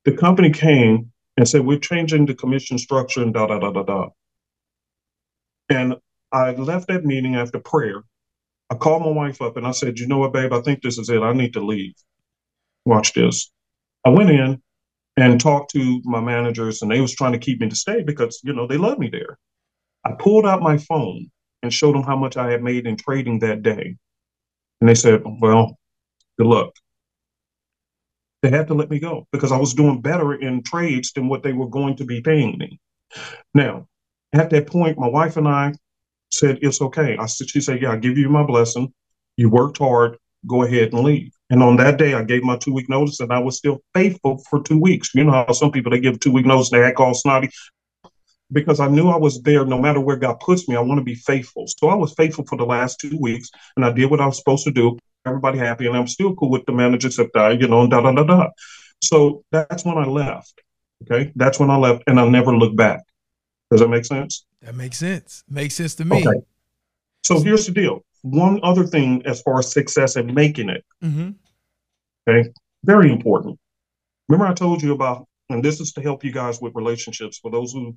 the company came and said we're changing the commission structure and da da da da da. And I left that meeting after prayer. I called my wife up and I said, "You know what, babe? I think this is it. I need to leave. Watch this." I went in and talked to my managers and they was trying to keep me to stay because you know they love me there i pulled out my phone and showed them how much i had made in trading that day and they said well good luck they had to let me go because i was doing better in trades than what they were going to be paying me now at that point my wife and i said it's okay i said she said yeah i give you my blessing you worked hard go ahead and leave and on that day, I gave my two week notice, and I was still faithful for two weeks. You know how some people they give two week notice, and they act all snotty. Because I knew I was there, no matter where God puts me, I want to be faithful. So I was faithful for the last two weeks, and I did what I was supposed to do. Everybody happy, and I'm still cool with the manager, except I, you know, and da da da da. So that's when I left. Okay, that's when I left, and I never looked back. Does that make sense? That makes sense. Makes sense to me. Okay. So here's the deal. One other thing as far as success and making it. Mm-hmm. Okay. Very important. Remember, I told you about, and this is to help you guys with relationships for those who,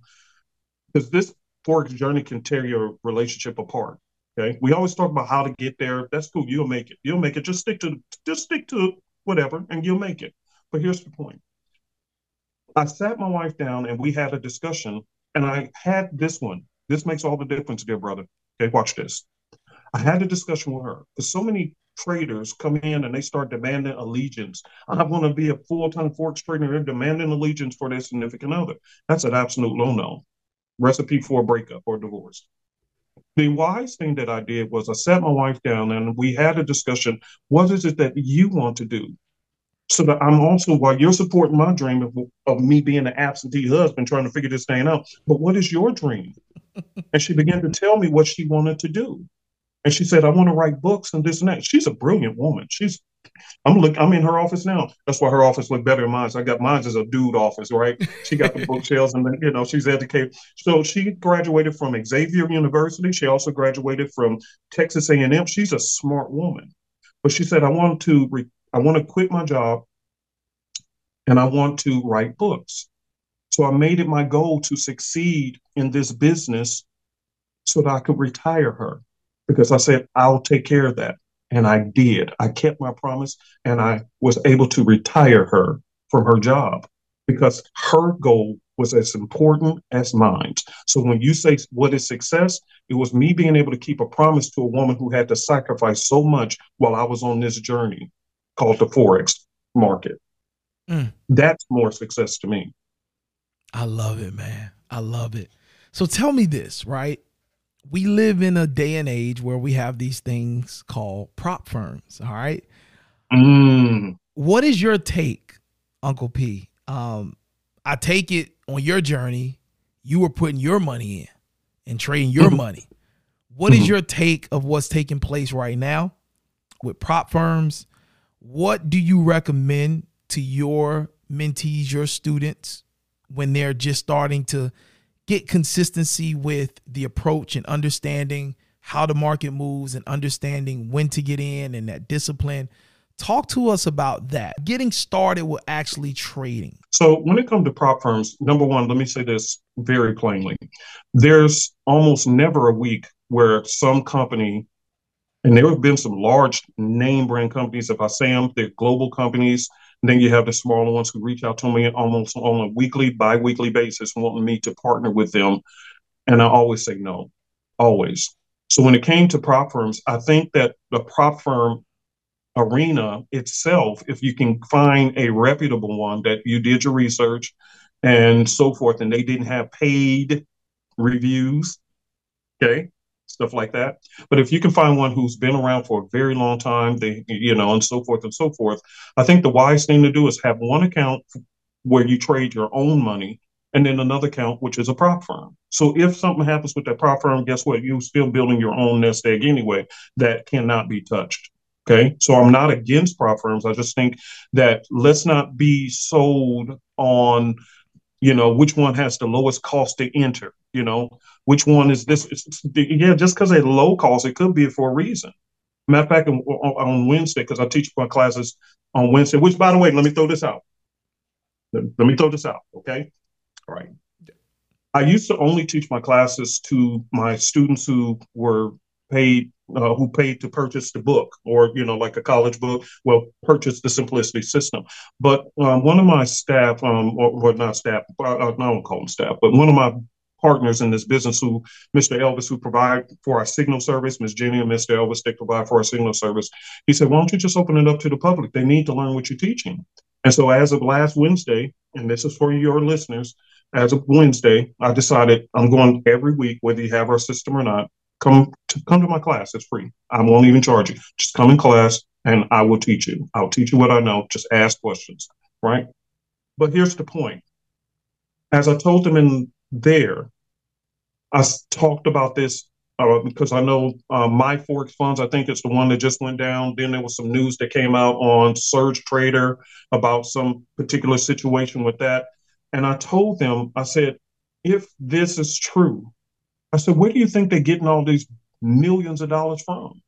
because this forex journey can tear your relationship apart. Okay. We always talk about how to get there. That's cool. You'll make it. You'll make it. Just stick to, just stick to whatever and you'll make it. But here's the point I sat my wife down and we had a discussion, and I had this one. This makes all the difference, dear brother. Okay, watch this. I had a discussion with her because so many traders come in and they start demanding allegiance. I want to be a full-time forex trader. They're demanding allegiance for their significant other. That's an absolute no-no. Recipe for a breakup or divorce. The wise thing that I did was I sat my wife down and we had a discussion. What is it that you want to do? So that I'm also, while you're supporting my dream of, of me being an absentee husband trying to figure this thing out, but what is your dream? and she began to tell me what she wanted to do. And she said, I want to write books and this and that. She's a brilliant woman. She's I'm look I'm in her office now. That's why her office look better than mine. So I got mine as a dude office, right? She got the bookshelves and then, you know, she's educated. So she graduated from Xavier University. She also graduated from Texas A&M. She's a smart woman. But she said, I want to re- I want to quit my job and I want to write books. So I made it my goal to succeed in this business so that I could retire her because I said, I'll take care of that. And I did. I kept my promise and I was able to retire her from her job because her goal was as important as mine. So when you say what is success, it was me being able to keep a promise to a woman who had to sacrifice so much while I was on this journey called the Forex market. Mm. That's more success to me. I love it, man. I love it. So tell me this, right? we live in a day and age where we have these things called prop firms. All right. Mm. What is your take, Uncle P? Um, I take it on your journey, you were putting your money in and trading your mm-hmm. money. What is mm-hmm. your take of what's taking place right now with prop firms? What do you recommend to your mentees, your students, when they're just starting to get consistency with the approach and understanding how the market moves and understanding when to get in and that discipline. Talk to us about that. Getting started with actually trading. So, when it comes to prop firms, number one, let me say this very plainly. There's almost never a week where some company, and there have been some large name brand companies, if I say them, they're global companies, and then you have the smaller ones who reach out to me almost on a weekly, bi-weekly basis, wanting me to partner with them. And I always say no, always. So when it came to prop firms, I think that the prop firm arena itself, if you can find a reputable one that you did your research and so forth, and they didn't have paid reviews, okay, stuff like that. But if you can find one who's been around for a very long time, they, you know, and so forth and so forth, I think the wise thing to do is have one account where you trade your own money and then another account, which is a prop firm. So if something happens with that prop firm, guess what? You're still building your own nest egg anyway that cannot be touched. Okay. So I'm not against prop firms. I just think that let's not be sold on, you know, which one has the lowest cost to enter. You know, which one is this? Yeah, just because they're low cost, it could be for a reason. Matter of fact, on, on Wednesday, because I teach my classes on Wednesday, which, by the way, let me throw this out. Let, let me throw this out, okay? All right. I used to only teach my classes to my students who were paid, uh, who paid to purchase the book, or you know, like a college book. Well, purchase the Simplicity System. But um, one of my staff, um, or, or not staff, uh, I don't call them staff, but one of my partners in this business who Mr. Elvis, who provide for our signal service, Ms. Jenny and Mr. Elvis, they provide for our signal service. He said, why don't you just open it up to the public? They need to learn what you're teaching. And so as of last Wednesday, and this is for your listeners, as of Wednesday, I decided I'm going every week, whether you have our system or not, come to come to my class. It's free. I won't even charge you. Just come in class and I will teach you. I'll teach you what I know. Just ask questions. Right. But here's the point. As I told them in there. I talked about this uh, because I know uh, MyForexFunds, I think it's the one that just went down. Then there was some news that came out on SurgeTrader about some particular situation with that. And I told them, I said, if this is true, I said, where do you think they're getting all these millions of dollars from?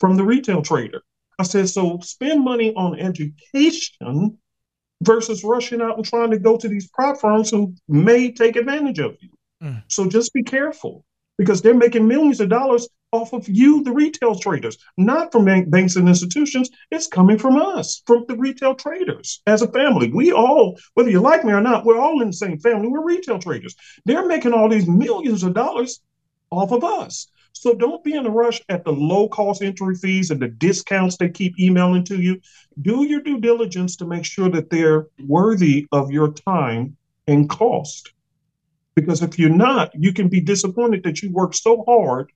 From the retail trader. I said, so spend money on education versus rushing out and trying to go to these prop firms who may take advantage of you. Mm. So just be careful. Because they're making millions of dollars off of you, the retail traders, not from banks and institutions. It's coming from us, from the retail traders as a family. We all, whether you like me or not, we're all in the same family. We're retail traders. They're making all these millions of dollars off of us. So don't be in a rush at the low cost entry fees and the discounts they keep emailing to you. Do your due diligence to make sure that they're worthy of your time and cost. Because if you're not, you can be disappointed that you worked so hard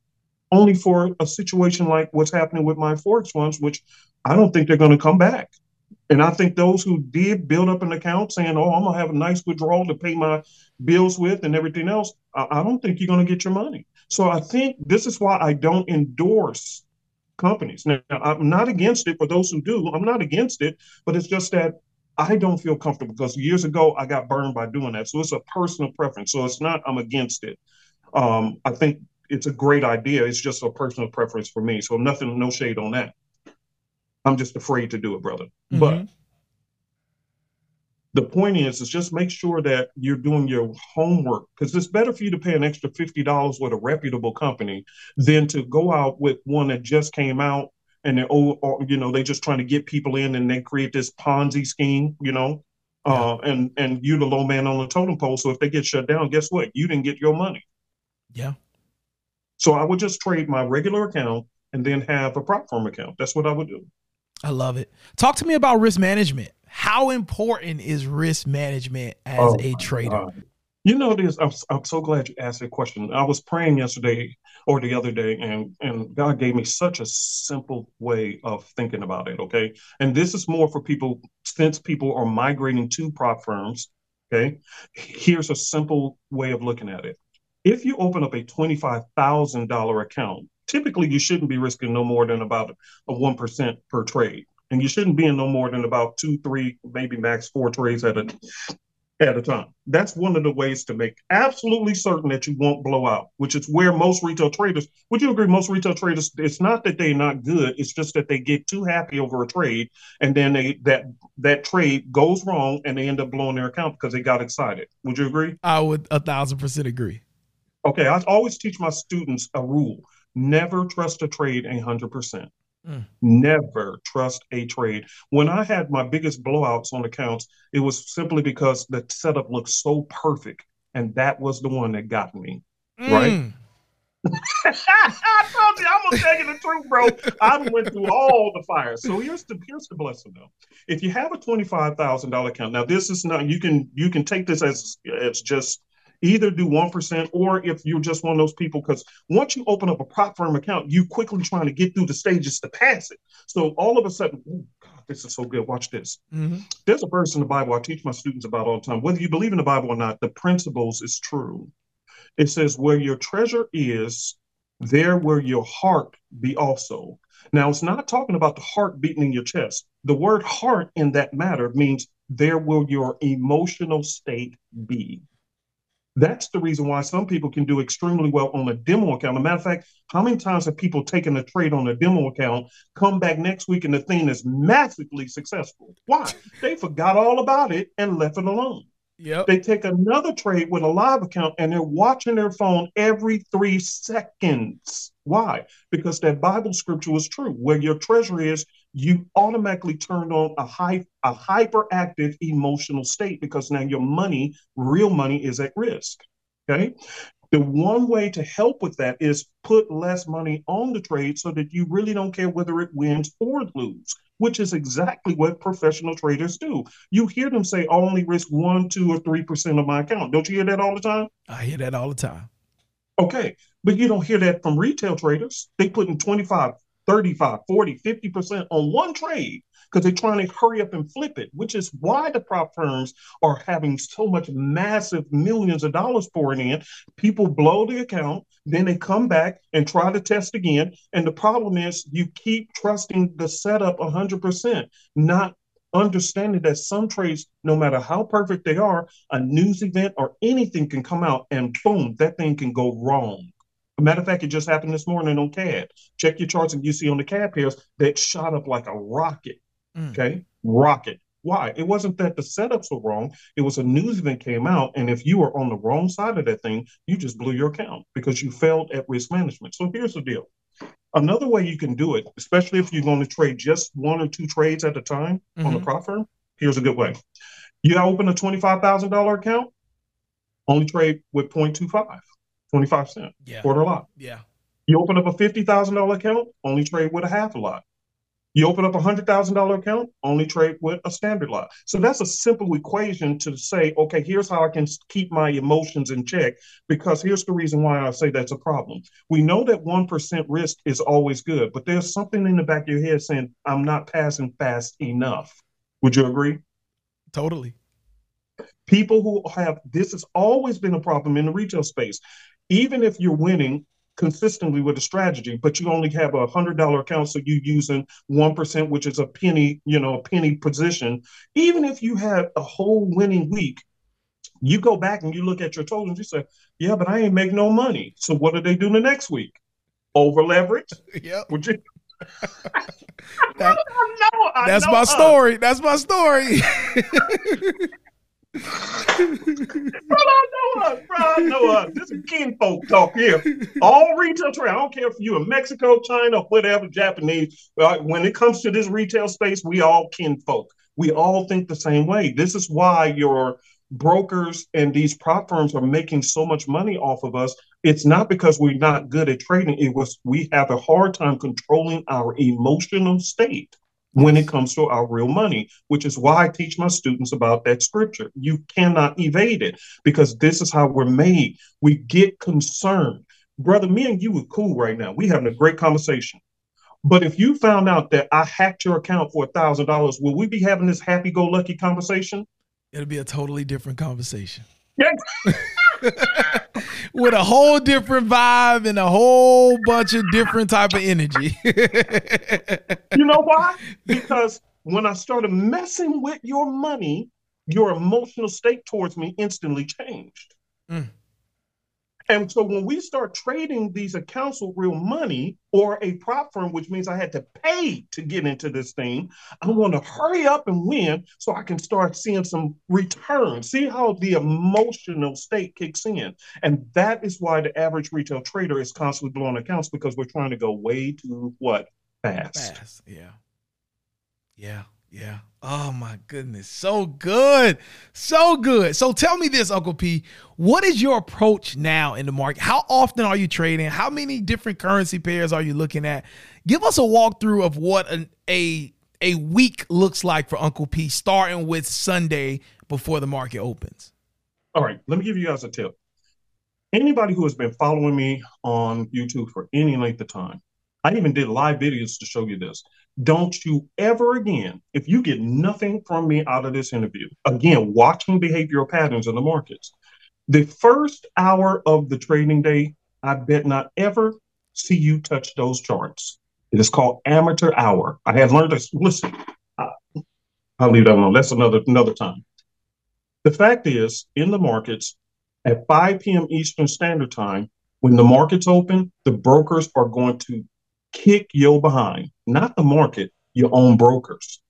only for a situation like what's happening with MyForexFunds, which I don't think they're going to come back. And I think those who did build up an account saying, oh, I'm going to have a nice withdrawal to pay my bills with and everything else, I, I don't think you're going to get your money. So I think this is why I don't endorse companies. Now, I'm not against it for those who do. I'm not against it, but it's just that I don't feel comfortable because years ago I got burned by doing that. So it's a personal preference. So it's not I'm against it. Um, I think it's a great idea. It's just a personal preference for me. So nothing, no shade on that. I'm just afraid to do it, brother. Mm-hmm. But the point is, is just make sure that you're doing your homework because it's better for you to pay an extra fifty dollars with a reputable company than to go out with one that just came out and they're oh, you know, they just trying to get people in and they create this Ponzi scheme, you know, yeah. uh, and and you the low man on the totem pole. So if they get shut down, guess what? You didn't get your money. Yeah. So I would just trade my regular account and then have a prop firm account. That's what I would do. I love it. Talk to me about risk management. How important is risk management as oh, a trader? God. You know this. I'm, I'm so glad you asked that question. I was praying yesterday or the other day, and and God gave me such a simple way of thinking about it. Okay, and this is more for people since people are migrating to prop firms. Okay, here's a simple way of looking at it. If you open up a twenty-five thousand dollar account, typically you shouldn't be risking no more than about a one percent per trade and you shouldn't be in no more than about two, three, maybe max four trades at a at a time. That's one of the ways to make absolutely certain that you won't blow out, which is where most retail traders, would you agree? Most retail traders, it's not that they're not good, it's just that they get too happy over a trade and then they that that trade goes wrong and they end up blowing their account because they got excited. Would you agree? I would a thousand percent agree. Okay, I always teach my students a rule. Never trust a trade a hundred percent. Mm. Never trust a trade. When I had my biggest blowouts on accounts, it was simply because the setup looked so perfect. And that was the one that got me. Mm. Right? I told you, I'm gonna tell you the truth, bro. I went through all the fires. So here's the here's the blessing though. If you have a twenty five thousand dollar account, now this is not you can you can take this as it's just either do 1% or if you're just one of those people, because once you open up a prop firm account, you quickly trying to get through the stages to pass it. So all of a sudden, oh God, this is so good. Watch this. Mm-hmm. There's a verse in the Bible I teach my students about all the time. Whether you believe in the Bible or not, the principles is true. It says, where your treasure is, there will your heart be also. Now, it's not talking about the heart beating in your chest. The word heart in that matter means there will your emotional state be. That's the reason why some people can do extremely well on a demo account. As a matter of fact, how many times have people taken a trade on a demo account, come back next week, and the thing is massively successful? Why? they forgot all about it and left it alone. Yep. They take another trade with a live account and they're watching their phone every three seconds. Why? Because that Bible scripture was true. Where your treasure is, you automatically turned on a high a hyperactive emotional state because now your money, real money, is at risk. Okay. The one way to help with that is put less money on the trade so that you really don't care whether it wins or lose, which is exactly what professional traders do. You hear them say, I only risk one, two, or three percent of my account. Don't you hear that all the time? I hear that all the time. Okay. But you don't hear that from retail traders. They put in 25, 35, 40, 50% on one trade because they're trying to hurry up and flip it, which is why the prop firms are having so much massive millions of dollars pouring in. People blow the account, then they come back and try to test again. And the problem is you keep trusting the setup 100%, not understanding that some trades, no matter how perfect they are, a news event or anything can come out and boom, that thing can go wrong. Matter of fact, it just happened this morning on CAD. Check your charts and you see on the CAD pairs that shot up like a rocket. Mm. Okay, rocket. Why? It wasn't that the setups were wrong. It was a news event came out, and if you were on the wrong side of that thing, you just blew your account because you failed at risk management. So here's the deal. Another way you can do it, especially if you're going to trade just one or two trades at a time mm-hmm. on the prop firm, here's a good way. You open a $25,000 account, only trade with 0.25, 25 cent, yeah. quarter lot. Yeah. You open up a $50,000 account, only trade with a half a lot. You open up a hundred thousand dollar account, only trade with a standard lot. So that's a simple equation to say, okay, here's how I can keep my emotions in check. Because here's the reason why I say that's a problem. We know that one percent risk is always good, but there's something in the back of your head saying, I'm not passing fast enough. Would you agree? Totally. People who have this has always been a problem in the retail space. Even if you're winning, consistently with a strategy, but you only have a hundred dollar account, so you're using one percent, which is a penny, you know, a penny position. Even if you had a whole winning week, you go back and you look at your totals, you say, "Yeah, but I ain't make no money." So what do they do the next week? Over leverage? Yeah. Would you? that, know, that's my story. That's my story. Bro, I know us, bro. I know us. This is kinfolk talk here. All retail trade. I don't care if you're in Mexico, China, whatever, Japanese. When it comes to this retail space, we all kinfolk. We all think the same way. This is why your brokers and these prop firms are making so much money off of us. It's not because we're not good at trading. It was we have a hard time controlling our emotional state when it comes to our real money, which is why I teach my students about that scripture. You cannot evade it because this is how we're made. We get concerned. Brother, me and you are cool right now. We having a great conversation. But if you found out that I hacked your account for a thousand dollars, will we be having this happy-go-lucky conversation? It'll be a totally different conversation. Yeah. with a whole different vibe and a whole bunch of different type of energy. you know why? Because when I started messing with your money, your emotional state towards me instantly changed. Mm. And so when we start trading these accounts with real money or a prop firm, which means I had to pay to get into this thing, I want to hurry up and win so I can start seeing some return. See how the emotional state kicks in. And that is why the average retail trader is constantly blowing accounts because we're trying to go way too what? Fast. Fast. Yeah. Yeah. Yeah. Oh my goodness. So good. So good. So tell me this, Uncle P. What is your approach now in the market? How often are you trading? How many different currency pairs are you looking at? Give us a walkthrough of what an, a a week looks like for Uncle P, starting with Sunday before the market opens. All right. Let me give you guys a tip. Anybody who has been following me on YouTube for any length of time, I even did live videos to show you this. Don't you ever again, if you get nothing from me out of this interview, again, watching behavioral patterns in the markets, the first hour of the trading day, I bet not ever see you touch those charts. It is called amateur hour. I have learned to listen. I, I'll leave that alone. That's another another time. The fact is, in the markets, at 5 p.m. Eastern Standard Time, when the markets open, the brokers are going to kick your behind, not the market, your own brokers.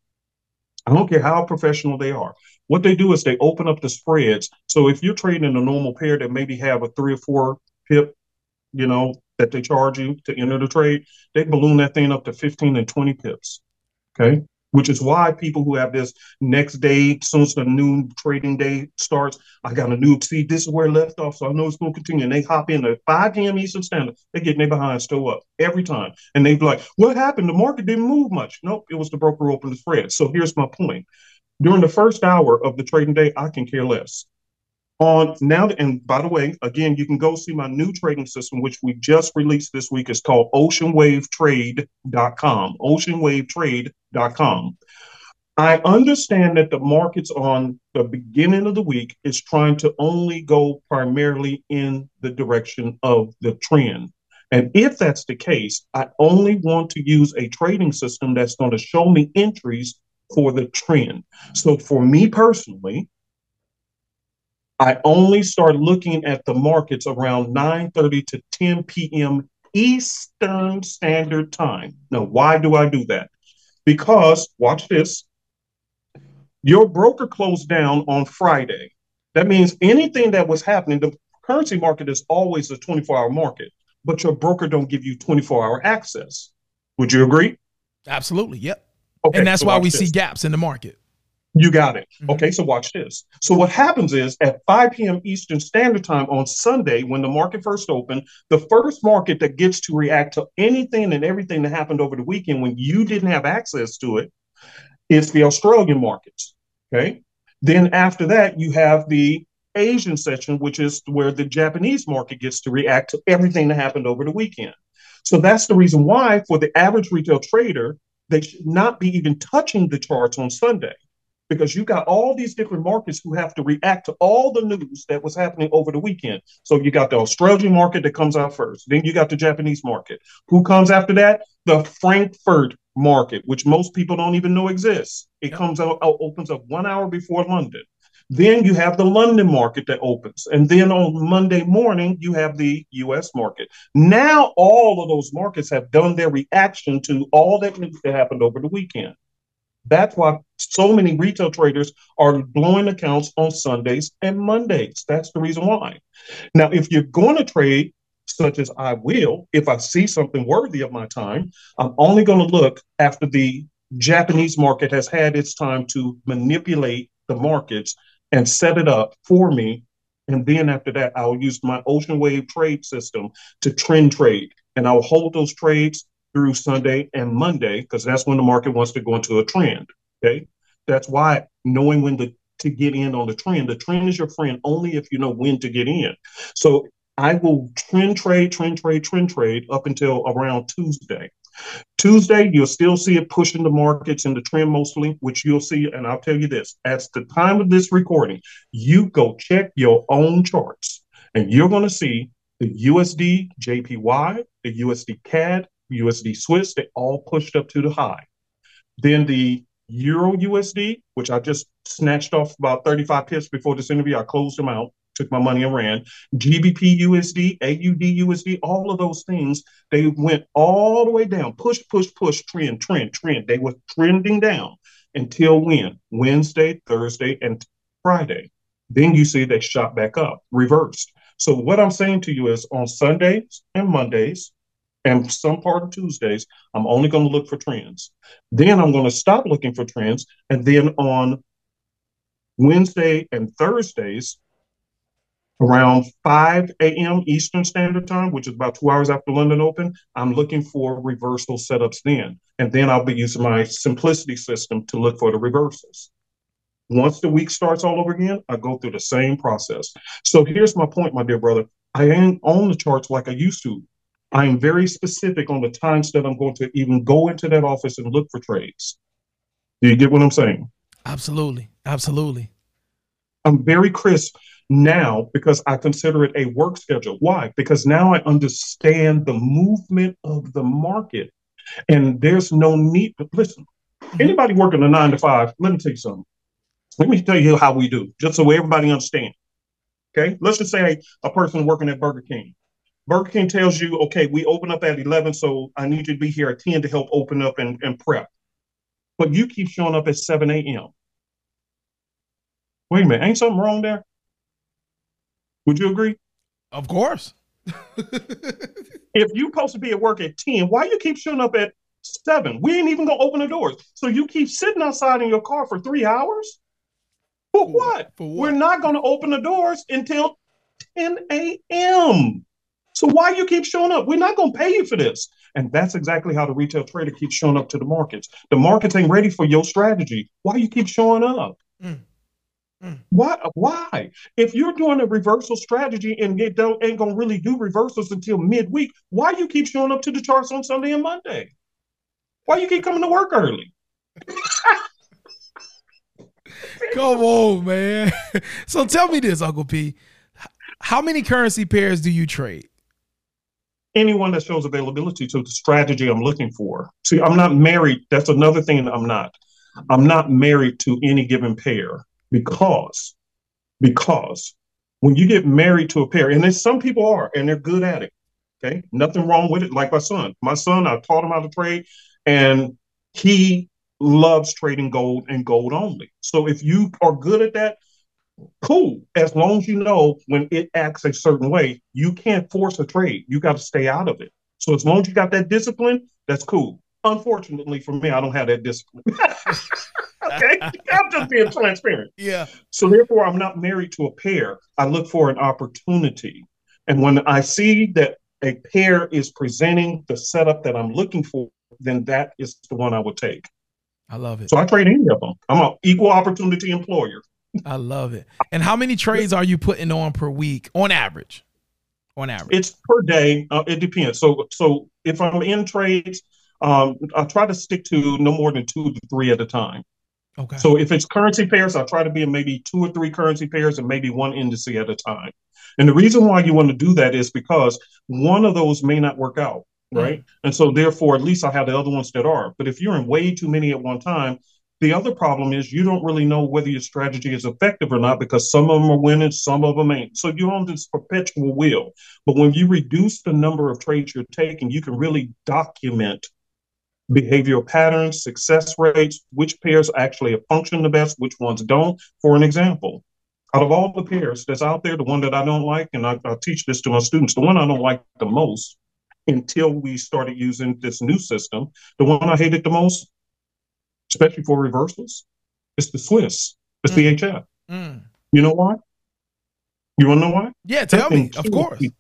I don't care how professional they are. What they do is they open up the spreads. So if you're trading a normal pair that maybe have a three or four pip, you know, that they charge you to enter the trade, they balloon that thing up to 15 and 20 pips. Okay which is why people who have this next day, soon as the new trading day starts, I got a new see, this is where it left off. So I know it's going to continue. And they hop in at 5 p.m. Eastern Standard. They get their behind still up every time. And they be like, what happened? The market didn't move much. Nope, it was the broker opened the spread. So here's my point. During the first hour of the trading day, I can care less on now and by the way again you can go see my new trading system which we just released this week. It's called oceanwavetrade.com oceanwavetrade.com i understand that the markets on the beginning of the week is trying to only go primarily in the direction of the trend. And if that's the case i only want to use a trading system that's going to show me entries for the trend. So for me personally I only start looking at the markets around 9:30 to 10 p.m. Eastern Standard Time. Now, why do I do that? Because watch this. Your broker closed down on Friday. That means anything that was happening, the currency market is always a 24 hour market, but your broker don't give you 24 hour access. Would you agree? Absolutely. Yep. Okay, and that's so why we this. see gaps in the market. You got it. Mm-hmm. Okay, so watch this. So what happens is at 5 p.m. Eastern Standard Time on Sunday, when the market first opened, the first market that gets to react to anything and everything that happened over the weekend when you didn't have access to it is the Australian markets. Okay. Then after that, you have the Asian session, which is where the Japanese market gets to react to everything that happened over the weekend. So that's the reason why, for the average retail trader, they should not be even touching the charts on Sunday because you got all these different markets who have to react to all the news that was happening over the weekend. So you got the Australian market that comes out first. Then you got the Japanese market. Who comes after that? The Frankfurt market, which most people don't even know exists. It comes out, out, opens up one hour before London. Then you have the London market that opens. And then on Monday morning, you have the US market. Now, all of those markets have done their reaction to all that news that happened over the weekend. That's why so many retail traders are blowing accounts on Sundays and Mondays. That's the reason why. Now, if you're going to trade, such as I will, if I see something worthy of my time, I'm only going to look after the Japanese market has had its time to manipulate the markets and set it up for me. And then after that, I'll use my ocean wave trade system to trend trade. And I'll hold those trades through Sunday and Monday, because that's when the market wants to go into a trend. Okay. That's why knowing when to, to get in on the trend, the trend is your friend only if you know when to get in. So I will trend trade, trend trade, trend trade up until around Tuesday. Tuesday, you'll still see it pushing the markets in the trend mostly, which you'll see. And I'll tell you this at the time of this recording, you go check your own charts and you're going to see the USD JPY, the USD CAD, USD Swiss, they all pushed up to the high. Then the Euro USD, which I just snatched off about 35 pips before this interview, I closed them out took my money and ran. GBP USD, AUD USD, all of those things, they went all the way down. Push, push, push, trend, trend, trend. They were trending down until when? Wednesday, Thursday, and Friday. Then you see they shot back up, reversed. So what I'm saying to you is on Sundays and Mondays, and some part of Tuesdays, I'm only going to look for trends. Then I'm going to stop looking for trends. And then on Wednesday and Thursdays, around 5 a.m. Eastern Standard Time, which is about two hours after London Open, I'm looking for reversal setups then. And then I'll be using my simplicity system to look for the reversals. Once the week starts all over again, I go through the same process. So here's my point, my dear brother. I ain't on the charts like I used to. I am very specific on the times that I'm going to even go into that office and look for trades. Do you get what I'm saying? Absolutely. Absolutely. I'm very crisp now because I consider it a work schedule. Why? Because now I understand the movement of the market. And there's no need to listen. Mm-hmm. Anybody working a nine to five, let me tell you something. Let me tell you how we do, just so everybody understands. Okay. Let's just say a person working at Burger King. Burger King tells you, okay, we open up at 11, so I need you to be here at 10 to help open up and, and prep. But you keep showing up at 7 a.m. Wait a minute, ain't something wrong there? Would you agree? Of course. if you're supposed to be at work at 10, why you keep showing up at seven? We ain't even gonna open the doors. So you keep sitting outside in your car for three hours? For, for what? For what? We're not gonna open the doors until 10 a.m. So why you keep showing up? We're not gonna pay you for this. And that's exactly how the retail trader keeps showing up to the markets. The markets ain't ready for your strategy. Why you keep showing up? Mm. Mm. Why? Why? If you're doing a reversal strategy and it don't ain't gonna really do reversals until midweek, why you keep showing up to the charts on Sunday and Monday? Why you keep coming to work early? Come on, man. so tell me this, Uncle P. How many currency pairs do you trade? Anyone that shows availability to the strategy I'm looking for. See, I'm not married. That's another thing I'm not. I'm not married to any given pair because because when you get married to a pair, and there's some people are, and they're good at it. Okay, nothing wrong with it. Like my son, my son, I taught him how to trade, and he loves trading gold and gold only. So if you are good at that, cool. As long as you know when it acts a certain way, you can't force a trade. You got to stay out of it. So as long as you got that discipline, that's cool. Unfortunately for me, I don't have that discipline. okay, I'm just being transparent. Yeah. So therefore, I'm not married to a pair. I look for an opportunity, and when I see that a pair is presenting the setup that I'm looking for, then that is the one I would take. I love it. So I trade any of them. I'm an equal opportunity employer. I love it. And how many trades are you putting on per week on average? On average, it's per day. Uh, it depends. So, so if I'm in trades, um, I try to stick to no more than two to three at a time. Okay. So if it's currency pairs, I try to be in maybe two or three currency pairs and maybe one indice at a time. And the reason why you want to do that is because one of those may not work out, right? Mm-hmm. And so therefore, at least I have the other ones that are. But if you're in way too many at one time, the other problem is you don't really know whether your strategy is effective or not because some of them are winning, some of them ain't. So you're on this perpetual wheel. But when you reduce the number of trades you're taking, you can really document behavioral patterns, success rates, which pairs actually function the best, which ones don't. For an example, out of all the pairs that's out there, the one that I don't like, and I, I teach this to my students, the one I don't like the most until we started using this new system, the one I hated the most, especially for reversals, it's the Swiss, It's the HF. Mm. You know why? You want to know why? Yeah, tell me. Of course. People.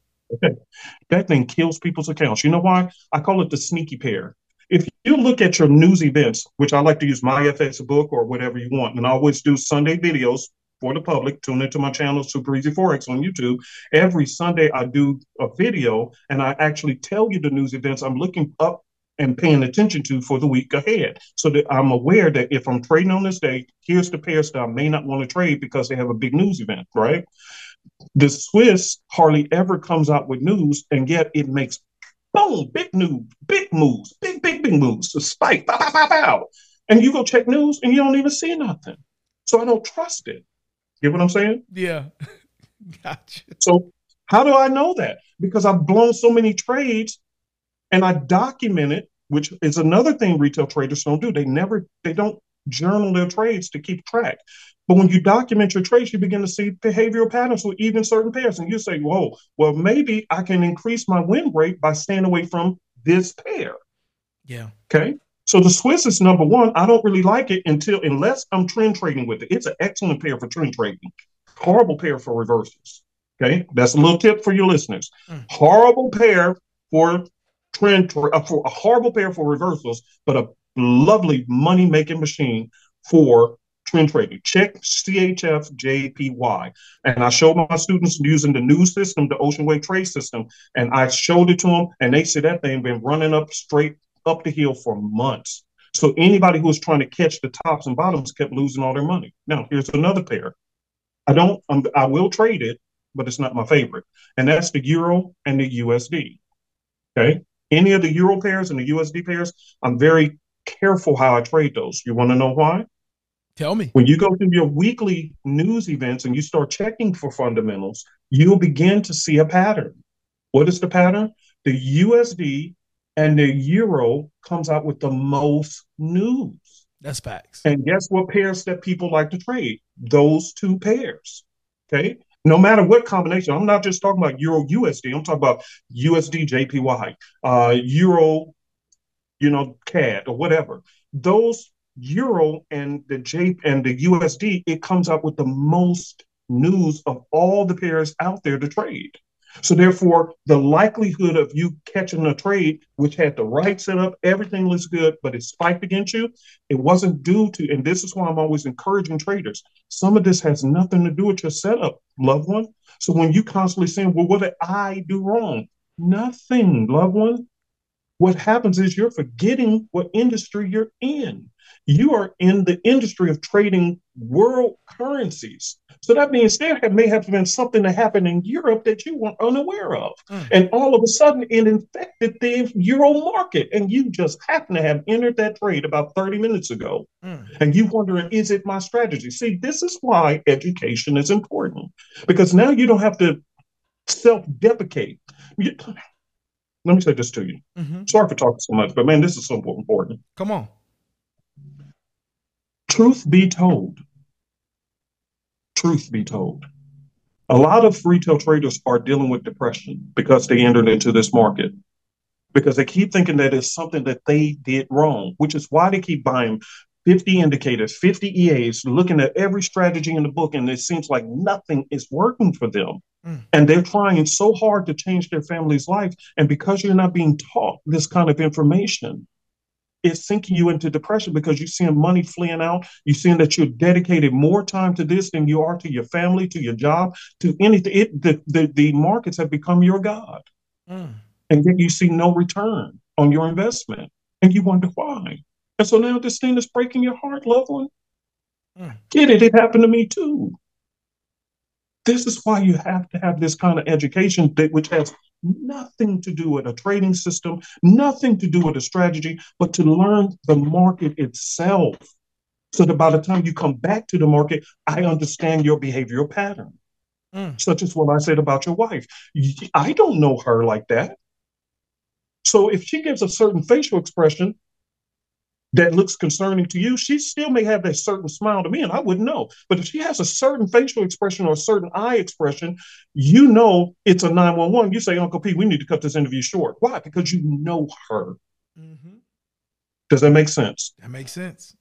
That thing kills people's accounts. You know why? I call it the sneaky pair. If you look at your news events, which I like to use Myfxbook or whatever you want, and I always do Sunday videos for the public. Tune into my channel, Super Easy Forex on YouTube. Every Sunday, I do a video and I actually tell you the news events I'm looking up and paying attention to for the week ahead so that I'm aware that if I'm trading on this day, here's the pairs that I may not want to trade because they have a big news event, right? The Swiss hardly ever comes out with news, and yet it makes boom, big news, big moves, big, big, big moves, a spike, pow, pow, pow, pow. And you go check news and you don't even see nothing. So I don't trust it. You get what I'm saying? Yeah. gotcha. So how do I know that? Because I've blown so many trades and I document it, which is another thing retail traders don't do. They never, they don't journal their trades to keep track. But when you document your trades, you begin to see behavioral patterns with even certain pairs. And you say, whoa, well, maybe I can increase my win rate by staying away from this pair. Yeah. Okay. So the Swiss is number one. I don't really like it until unless I'm trend trading with it. It's an excellent pair for trend trading. Horrible pair for reversals. Okay. That's a little tip for your listeners. Mm. Horrible pair for trend uh, for a horrible pair for reversals, but a lovely money making machine for trend trading. Check CHF JPY. And I showed my students using the new system, the Ocean Wave Trade System, and I showed it to them, and they said that thing been running up straight up the hill for months. So anybody who was trying to catch the tops and bottoms kept losing all their money. Now here's another pair. I don't. I'm, I will trade it, but it's not my favorite, and that's the euro and the USD. Okay, any of the euro pairs and the USD pairs, I'm very careful how I trade those. You want to know why? Tell me. When you go through your weekly news events and you start checking for fundamentals, you'll begin to see a pattern. What is the pattern? The USD and the euro comes out with the most news. That's facts. And guess what pairs that people like to trade? Those two pairs. Okay. No matter what combination, I'm not just talking about Euro USD. I'm talking about USD JPY, uh, Euro, you know, CAD or whatever. Those euro and the J and the USD, it comes out with the most news of all the pairs out there to trade. So therefore, the likelihood of you catching a trade which had the right setup, everything looks good, but it spiked against you, it wasn't due to, and this is why I'm always encouraging traders. Some of this has nothing to do with your setup, loved one. So when you constantly saying, well, what did I do wrong? Nothing, loved one. What happens is you're forgetting what industry you're in you are in the industry of trading world currencies. So that means there have, may have been something that happened in Europe that you weren't unaware of. Mm. And all of a sudden it infected the euro market. And you just happen to have entered that trade about 30 minutes ago. Mm. And you wondering, is it my strategy? See, this is why education is important. Because now you don't have to self-deprecate. Let me say this to you. Mm-hmm. Sorry for talking so much, but man, this is so important. Come on truth be told, truth be told, a lot of retail traders are dealing with depression because they entered into this market because they keep thinking that it's something that they did wrong, which is why they keep buying 50 indicators, 50 EAs, looking at every strategy in the book, and it seems like nothing is working for them. Mm. And they're trying so hard to change their family's life. And because you're not being taught this kind of information, it's sinking you into depression because you're seeing money fleeing out. You're seeing that you're dedicated more time to this than you are to your family, to your job, to anything. It, the, the, the markets have become your God. Mm. And yet you see no return on your investment. And you wonder why. And so now this thing is breaking your heart, loved one. Mm. Get it? It happened to me too. This is why you have to have this kind of education, that, which has nothing to do with a trading system, nothing to do with a strategy, but to learn the market itself. So that by the time you come back to the market, I understand your behavioral pattern. Mm. Such as what I said about your wife. I don't know her like that. So if she gives a certain facial expression, that looks concerning to you, she still may have that certain smile to me, and I wouldn't know. But if she has a certain facial expression or a certain eye expression, you know it's a 911. You say, Uncle P, we need to cut this interview short. Why? Because you know her. Mm-hmm. Does that make sense? That makes sense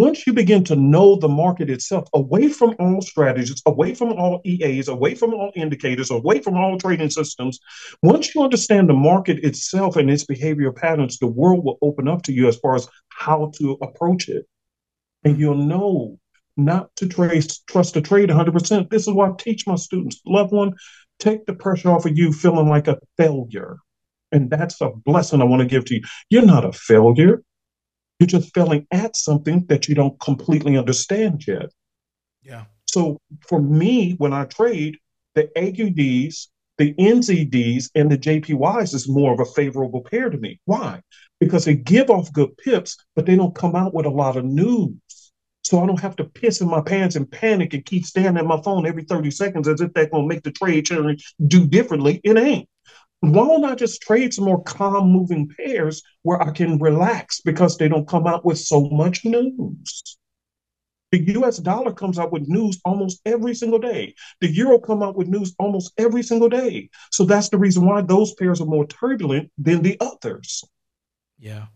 once you begin to know the market itself, away from all strategies, away from all EAs, away from all indicators, away from all trading systems, once you understand the market itself and its behavioral patterns, the world will open up to you as far as how to approach it. And you'll know not to trace, trust a trade 100%. This is what I teach my students. Loved one, take the pressure off of you feeling like a failure. And that's a blessing I want to give to you. You're not a failure. You're just failing at something that you don't completely understand yet. Yeah. So for me, when I trade, the AUDs, the NZDs, and the JPYs is more of a favorable pair to me. Why? Because they give off good pips, but they don't come out with a lot of news. So I don't have to piss in my pants and panic and keep staring at my phone every 30 seconds as if that's gonna make the trade do differently. It ain't why don't I just trade some more calm moving pairs where I can relax because they don't come out with so much news? The US dollar comes out with news almost every single day. The euro come out with news almost every single day. So that's the reason why those pairs are more turbulent than the others. Yeah.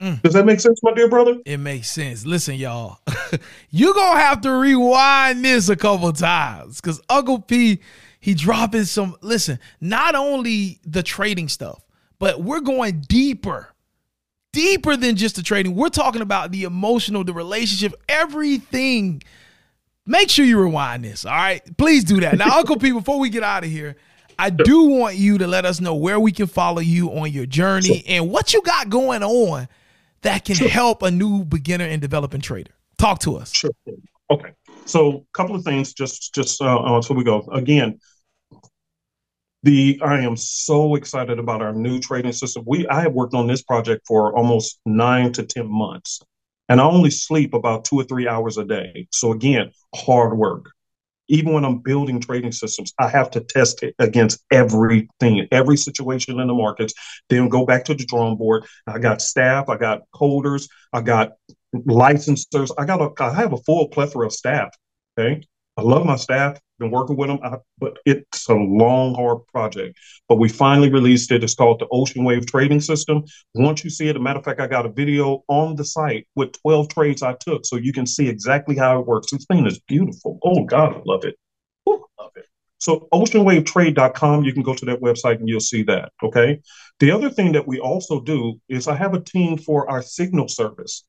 Mm. Does that make sense, my dear brother? It makes sense. Listen, y'all, you're going to have to rewind this a couple times because Uncle P he dropping some, listen, not only the trading stuff, but we're going deeper, deeper than just the trading. We're talking about the emotional, the relationship, everything. Make sure you rewind this. All right. Please do that. Now, Uncle P, before we get out of here, I do want you to let us know where we can follow you on your journey and what you got going on that can help a new beginner and developing trader. Talk to us. Sure. Okay. So, a couple of things just just uh, uh, so we go again. The I am so excited about our new trading system. We I have worked on this project for almost nine to ten months, and I only sleep about two or three hours a day. So again, hard work. Even when I'm building trading systems, I have to test it against everything, every situation in the markets. Then go back to the drawing board. I got staff, I got coders, I got licensors. I got a, I have a full plethora of staff. Okay. I love my staff, been working with them, I, but it's a long, hard project. But we finally released it. It's called the Ocean Wave Trading System. Once you see it, a matter of fact, I got a video on the site with 12 trades I took so you can see exactly how it works. This thing is beautiful. Oh, God, I love it. Ooh, love it. So oceanwavetrade.com, you can go to that website and you'll see that. Okay. The other thing that we also do is I have a team for our signal service.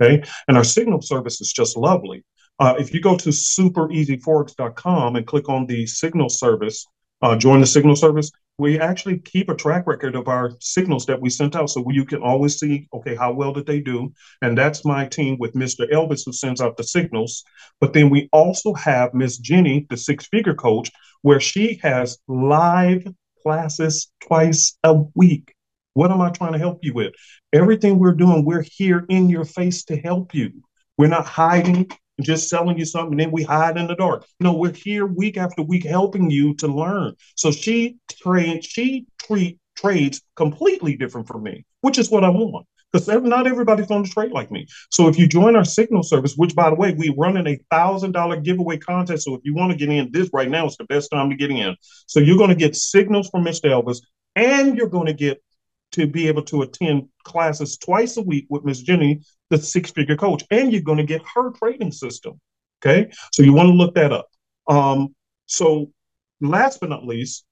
Okay. And our signal service is just lovely. Uh, if you go to supereasyforex.com and click on the signal service, uh, join the signal service, we actually keep a track record of our signals that we sent out. So you can always see, okay, how well did they do? And that's my team with Mr. Elvis, who sends out the signals. But then we also have Miss Jenny, the six figure coach, where she has live classes twice a week. What am I trying to help you with? Everything we're doing, we're here in your face to help you. We're not hiding just selling you something, and then we hide in the dark. No, we're here week after week helping you to learn. So she trains, she treat trades completely different from me, which is what I want. because not everybody's going to trade like me. So if you join our signal service, which by the way, we're running a thousand dollar giveaway contest. So if you want to get in this right now, it's the best time to get in. So you're going to get signals from Mr. Elvis, and you're going to get to be able to attend classes twice a week with Miss Jenny, the six figure coach, and you're going to get her trading system. Okay, so you want to look that up. Um, so last but not least,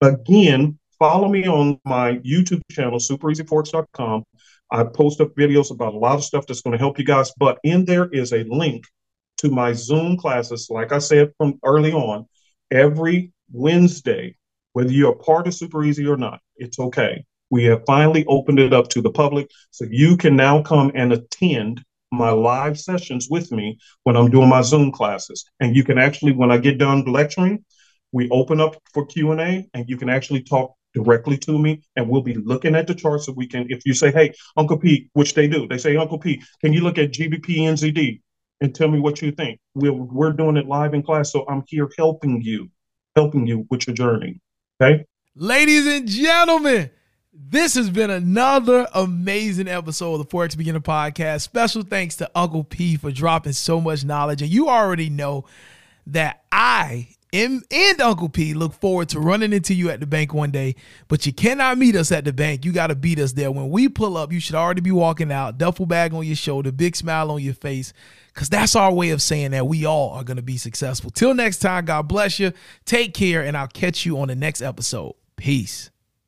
again, follow me on my YouTube channel, supereasyforex.com. I post up videos about a lot of stuff that's going to help you guys, but in there is a link to my Zoom classes. Like I said from early on, every Wednesday, whether you're a part of Super Easy or not, it's okay. We have finally opened it up to the public, so you can now come and attend my live sessions with me when I'm doing my Zoom classes. And you can actually, when I get done lecturing, we open up for Q&A and you can actually talk directly to me and we'll be looking at the charts so we can if you say hey uncle p which they do. They say uncle p can you look at gbp nzd and tell me what you think? We're, we're doing it live in class so i'm here helping you helping you with your journey. Okay? Ladies and gentlemen this has been another amazing episode of the Forex Beginner Podcast. Special thanks to Uncle P for dropping so much knowledge. And you already know that I and, and Uncle P look forward to running into you at the bank one day, but you cannot meet us at the bank. You got to beat us there. When we pull up, you should already be walking out, duffel bag on your shoulder, big smile on your face, because that's our way of saying that we all are going to be successful. Till next time, God bless you. Take care, and I'll catch you on the next episode. Peace.